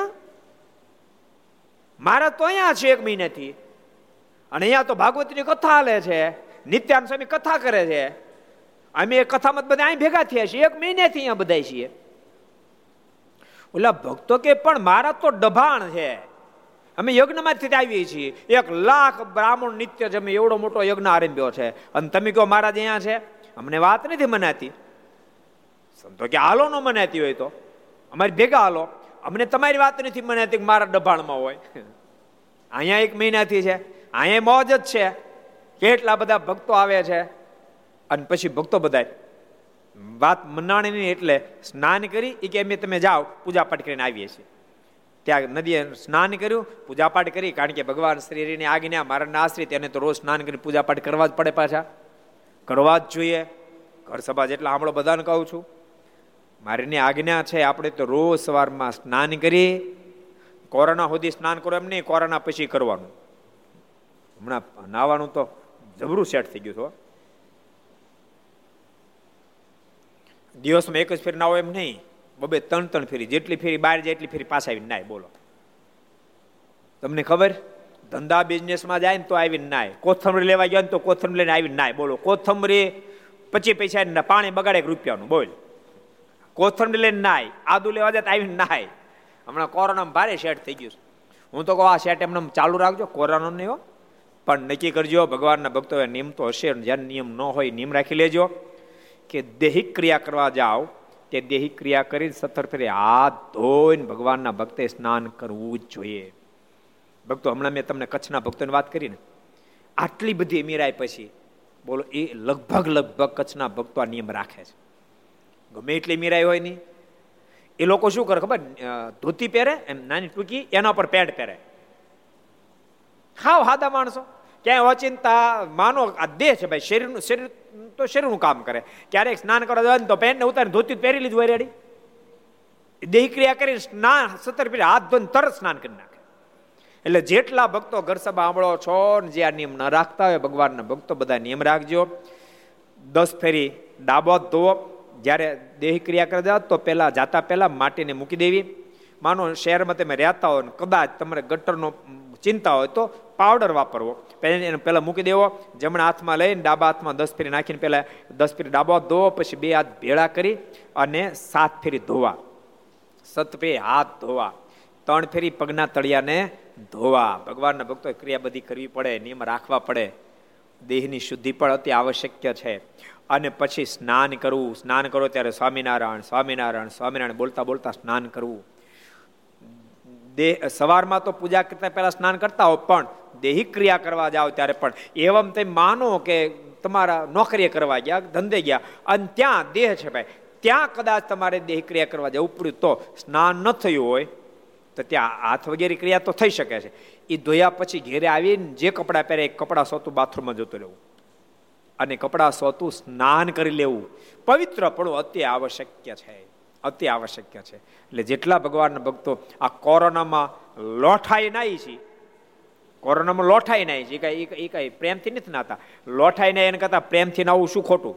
મારા તો અહીંયા છે એક મહિનાથી. અને અહીંયા તો ભાગવતીની કથા હાલે છે. નિત્યાન સ્વામી કથા કરે છે. અમે એ કથામાં બધા અહીં ભેગા થયા છીએ. એક મહિનેથી અહીંયા બધા છીએ. ઓલા ભક્તો કે પણ મારા તો ડભાણ છે. અમે યજ્ઞમાંથી આવીએ છીએ. એક લાખ બ્રાહ્મણ નિત્ય જમે એવડો મોટો યજ્ઞ આરંભ્યો છે. અને તમે કહો મહારાજ અહીંયા છે? અમને વાત નથી મનાતી. સંતો કે હાલો ન મનાતી હોય તો. અમારી ભેગા હાલો. અમને તમારી વાત નથી મનાતી મારા ડભાણમાં હોય. અહીંયા એક મહિનાથી છે. અહીંયા મોજ જ છે. કેટલા બધા ભક્તો આવે છે. અને પછી ભક્તો બધા વાત મનાણી એટલે સ્નાન કરી એ કે અમે તમે જાઓ પૂજા પાઠ કરીને આવીએ છીએ. ત્યાં નદીએ સ્નાન કર્યું, પૂજાપાઠ કરી, કારણ કે ભગવાન શ્રીની આજ્ઞા મારા આશ્રિત એને તો રોજ સ્નાન કરી પૂજાપાઠ કરવા જ પડે પાછા. કરવા જ જોઈએ. ઘર સભા જેટલા સાંભળો બધાને કહું છું. મારીની આજ્ઞા છે, આપણે તો રોજ સવારમાં સ્નાન કરી કોરોના સુધી સ્નાન કરો એમ નહીં, કોરોના પછી કરવાનું. હમણાં નાવાનું તો જબરું સેટ થઈ ગયું હતું દિવસમાં એક જ ફેર ના હોય એમ નહીં. બબે ત્રણ ત્રણ ફેરી. જેટલી ફેરી બહાર જાય એટલી ફેરી પાછા આવીને નાય. બોલો. તમને ખબર? ધંધા બિઝનેસમાં જાય ને તો આવીને નાય. કોથમરી લેવા ગયા ને તો કોથમરી લઈને આવીને નાય. બોલો. કોથમરી પચીસ પૈસા પાણી બગાડે એક રૂપિયાનું. બોલ. કોથમરી લઈને નાય. આદુ લેવા જાય તો આવીને નાય. હમણાં કોરોનામાં ભારે સેટ થઈ ગયું હું તો કહું, આ સેટ એમને ચાલુ રાખજો. કોરોના નહીં હો. પણ નક્કી કરજો, ભગવાનના ભક્તો નિયમ તો હશે જ્યાં નિયમ ન હોય, નિયમ રાખી લેજો. કે દેહિક ક્રિયા કરવા જાઓ, તે દેહિક ક્રિયા કરી સત્તર ફેરી હાથ ધોઈને ભગવાનના ભક્તે સ્નાન કરવું જ જોઈએ. ભક્તો, હમણાં મેં તમને કચ્છના ભક્તોની વાત કરી ને, આટલી બધી મીરાય પછી બોલો, એ લગભગ લગભગ કચ્છના ભક્તો આ નિયમ રાખે છે. ગમે એટલી મીરાઈ હોય નહીં. એ લોકો શું કરે ખબર? ધોતી પહેરે, એમ નાની ટૂંકી, એના પર પેન્ટ પહેરે. હાવ હાદા માણસો. ક્યાંય અચિંતા માનો આ દેહ છે ભાઈ, શરીરનું, શરીર તો શરીરનું કામ કરે? ક્યારેક સ્નાન કરવા જાય તો પેન્ટ ઉતારી ધોતી પહેરી લીધું હોય રેડી. દેહ ક્રિયા કરી સ્નાન સત્તર પીરે હાથ ધોઈને તરત સ્નાન કરી નાખે. એટલે જેટલા ભક્તો ઘર સભા આંબળો છો ને જે આ નિયમ ન રાખતા હોય, ભગવાનના ભક્તો બધા નિયમ રાખજો. દસ ફેરી ડાબો ધોવો. જ્યારે દેહ ક્રિયા કરી દો તો પહેલા જાતા પહેલા માટીને મૂકી દેવી. માનો શહેરમાં તમે રહેતા હોય કદાચ તમારે ગટરનો ચિંતા હોય તો પાવડર વાપરવો. એને પહેલાં મૂકી દેવો, જમણા હાથમાં લઈને ડાબા હાથમાં દસ ફેરી નાખીને પહેલાં દસ ફેરી ડાબો ધોવો, પછી બે હાથ ભેળા કરી અને સાત ફેરી ધોવા. સત ફેરી હાથ ધોવા. ત્રણ ફેરી પગના તળિયાને ધોવા. ભગવાનના ભક્તો ક્રિયા બધી કરવી પડે, નિયમ રાખવા પડે. દેહની શુદ્ધિ પણ અતિ આવશ્યક છે. અને પછી સ્નાન કરવું. સ્નાન કરો ત્યારે સ્વામિનારાયણ સ્વામિનારાયણ સ્વામિનારાયણ બોલતા બોલતા સ્નાન કરવું. દેહ સવારમાં તો પૂજા કરતા પહેલા સ્નાન કરતા હો, પણ દેહિક ક્રિયા કરવા જાઓ ત્યારે પણ. એવમ તે માનો કે તમારા નોકરીએ કરવા ગયા, ધંધે ગયા, અને ત્યાં દેહ છે ભાઈ. ત્યાં કદાચ તમારે દેહ ક્રિયા કરવા જવું. પડ્યું તો સ્નાન ન થયું હોય, તો ત્યાં હાથ વગેરે ક્રિયા તો થઈ શકે છે. એ ધોયા પછી ઘેરે આવીને જે કપડાં પહેરે એ કપડાં સોતું બાથરૂમમાં જતું રહેવું. અને કપડાં સોતું સ્નાન કરી લેવું. પવિત્ર પણ અતિ આવશ્યક છે. અતિ આવશ્યક છે. એટલે જેટલા ભગવાનના ભક્તો આ કોરોનામાં લોઠાઈ નાઈ છે કોરોનામાં લોઠાઈ નહીં છે. કઈ એ કઈ પ્રેમથી નથી નાતા. લોઠાઈ નહીં એને કરતા પ્રેમથી નાવું શું ખોટું?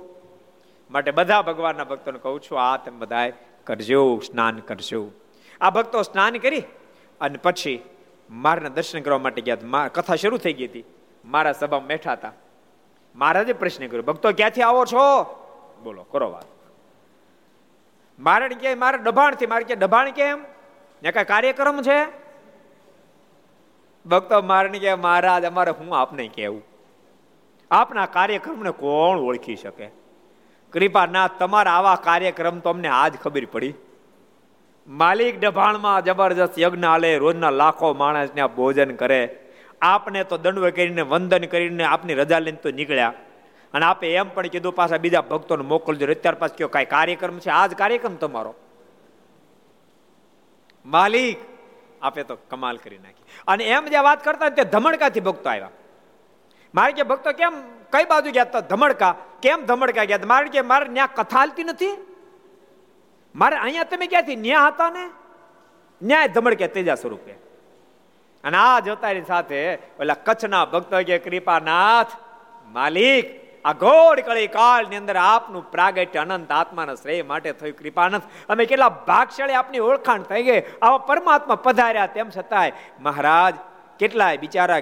માટે બધા ભગવાનના ભક્તોને કહું છું, આ તમે બધા કરજો, સ્નાન કરજો. આ ભક્તો સ્નાન કરી અને પછી મારના દર્શન કરવા માટે ગયા કથા શરૂ થઈ ગઈ હતી. મારા સભામાં બેઠા હતા. મહારાજે પ્રશ્ન કર્યો, ભક્તો ક્યાંથી આવો છો? બોલો, કરો વાત. મારે ક્યાંય મારે ડભાણથી મારે ક્યાં ડભાણ કેમ? ને કાંઈ કાર્યક્રમ છે? ભક્તો મારે કે મહારાજ, અમારે હું આપને કેવું આપના કાર્યક્રમને કોણ ઓળખી શકે? કૃપા ના તમારા આવા કાર્યક્રમ તો અમને આજ ખબર પડી. માલિક ડભાણમાં જબરજસ્ત યજ્ઞ આલે, રોજના લાખો માણસ ત્યાં ભોજન કરે. આપને તો દંડવે કરીને, વંદન કરીને આપની રજા લઈને તો નીકળ્યા. અને આપે એમ પણ કીધું, પાછા બીજા ભક્તોને મોકલજો અત્યાર પાછ કયો કાંઈ કાર્યક્રમ છે? આજ કાર્યક્રમ તમારો. માલિક આપે તો કમાલ કરી નાખી. અને એમ જે વાત કરતા તે ધમણકાથી ભક્તો આવ્યા. મારે કે ભક્તો કેમ, કઈ બાજુ ગયા તો ધમણકા કેમ ધમણકા ગયા? મારે કે મારે ત્યાં કથા હાલતી નથી? મારે અહીંયા તમે ક્યાંથી? ન્યા હતા ને? ન્યાય ધમડકે તેજા સ્વરૂપે. અને આ જોતાની સાથે ઓલા કચ્છના ભક્તો કે, કૃપાનાથ, માલિક આ ઘોડ કળી કાળની અંદર આપનું પ્રાગટ્ય અનંત આત્માના શ્રેય માટે થયું. કૃપાનંદ, અમે કેટલા ભાગશાળી આપની ઓળખાણ થઈ ગઈ. આવા પરમાત્મા પધાર્યા તેમ છતાંય મહારાજ કેટલાય બિચારા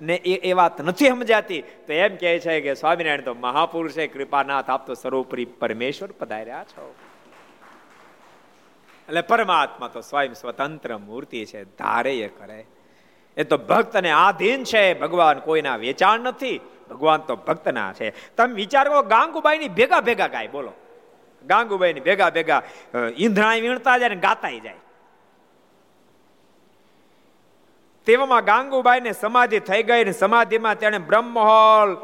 ને એ એ વાત નથી સમજાતી. તો એમ કહે છે કે સ્વામિનારાયણ તો મહાપુરુષ કૃપાનાથ આપ તો સર્વોપરી પરમેશ્વર પધાર્યા છો. એટલે પરમાત્મા તો સ્વયં સ્વતંત્ર મૂર્તિ છે, ધારે એ કરે. એ તો ભક્તને આધીન છે, ભગવાન કોઈના વેચાણ નથી. ભગવાન તો ભક્તના છે. તમે વિચાર કરો ગાંગુબાઈ ની ભેગા ભેગા ગાય, બોલો. ગાંગુબાઈ ની ભેગા ભેગા ઈંધણા વીણતા જાય ને ગાતાય જાય. તેવામાં ગાંગુબાઈ ને સમાધિ થઈ ગઈ ને સમાધિમાં તેણે બ્રહ્મહોલ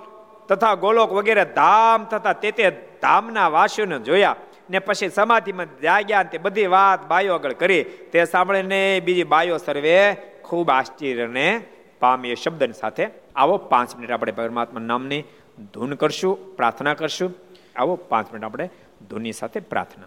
તથા ગોલોક વગેરે ધામ તથા તે તે ધામના વાસીઓને જોયા ને પછી સમાધિમાં જાગ્યા તે બધી વાત બાયો આગળ કરી. તે સાંભળીને બીજી બાયો સર્વે ખૂબ આશ્ચર્યને પામી શબ્દની સાથે આવો પાંચ મિનિટ આપણે પરમાત્મા નામની ધૂન કરશું, પ્રાર્થના કરશું. આવો પાંચ મિનિટ આપણે ધૂનની સાથે પ્રાર્થના.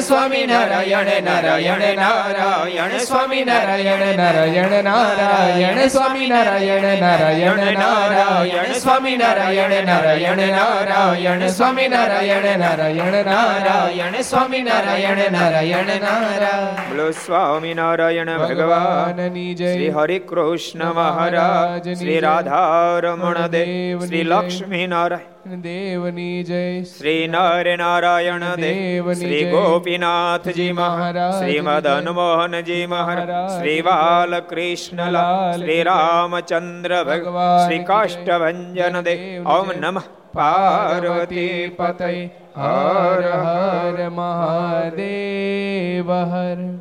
સ્વામી નારાયણ નારાયણ નારાયણ સ્વામી નારાયણ નારાયણ નારાયણ સ્વામી નારાયણ નારાયણ નારાયણ સ્વામી નારાયણ નારાયણ નારાયણ સ્વામી નારાયણ નારાયણ નારાયણ સ્વામી નારાયણ નારાયણ નારાયણ. બોલો સ્વામી નારાયણ ભગવાનની જય. શ્રી હરિ કૃષ્ણ મહારાજ શ્રી રાધારમણ દેવ શ્રી લક્ષ્મી નારાયણ દેવની જય. શ્રી નર નારાયણ દેવ શ્રી. ગોપીનાથજી મહારાજ શ્રી મદન મોહનજી મહારાજ શ્રી બાલકૃષ્ણલાલ શ્રી રામચંદ્ર ભગવાન શ્રી કાષ્ટભંજન દેવ ઓમ નમઃ પાર્વતી પતય. હર હર મહાદેવ હર.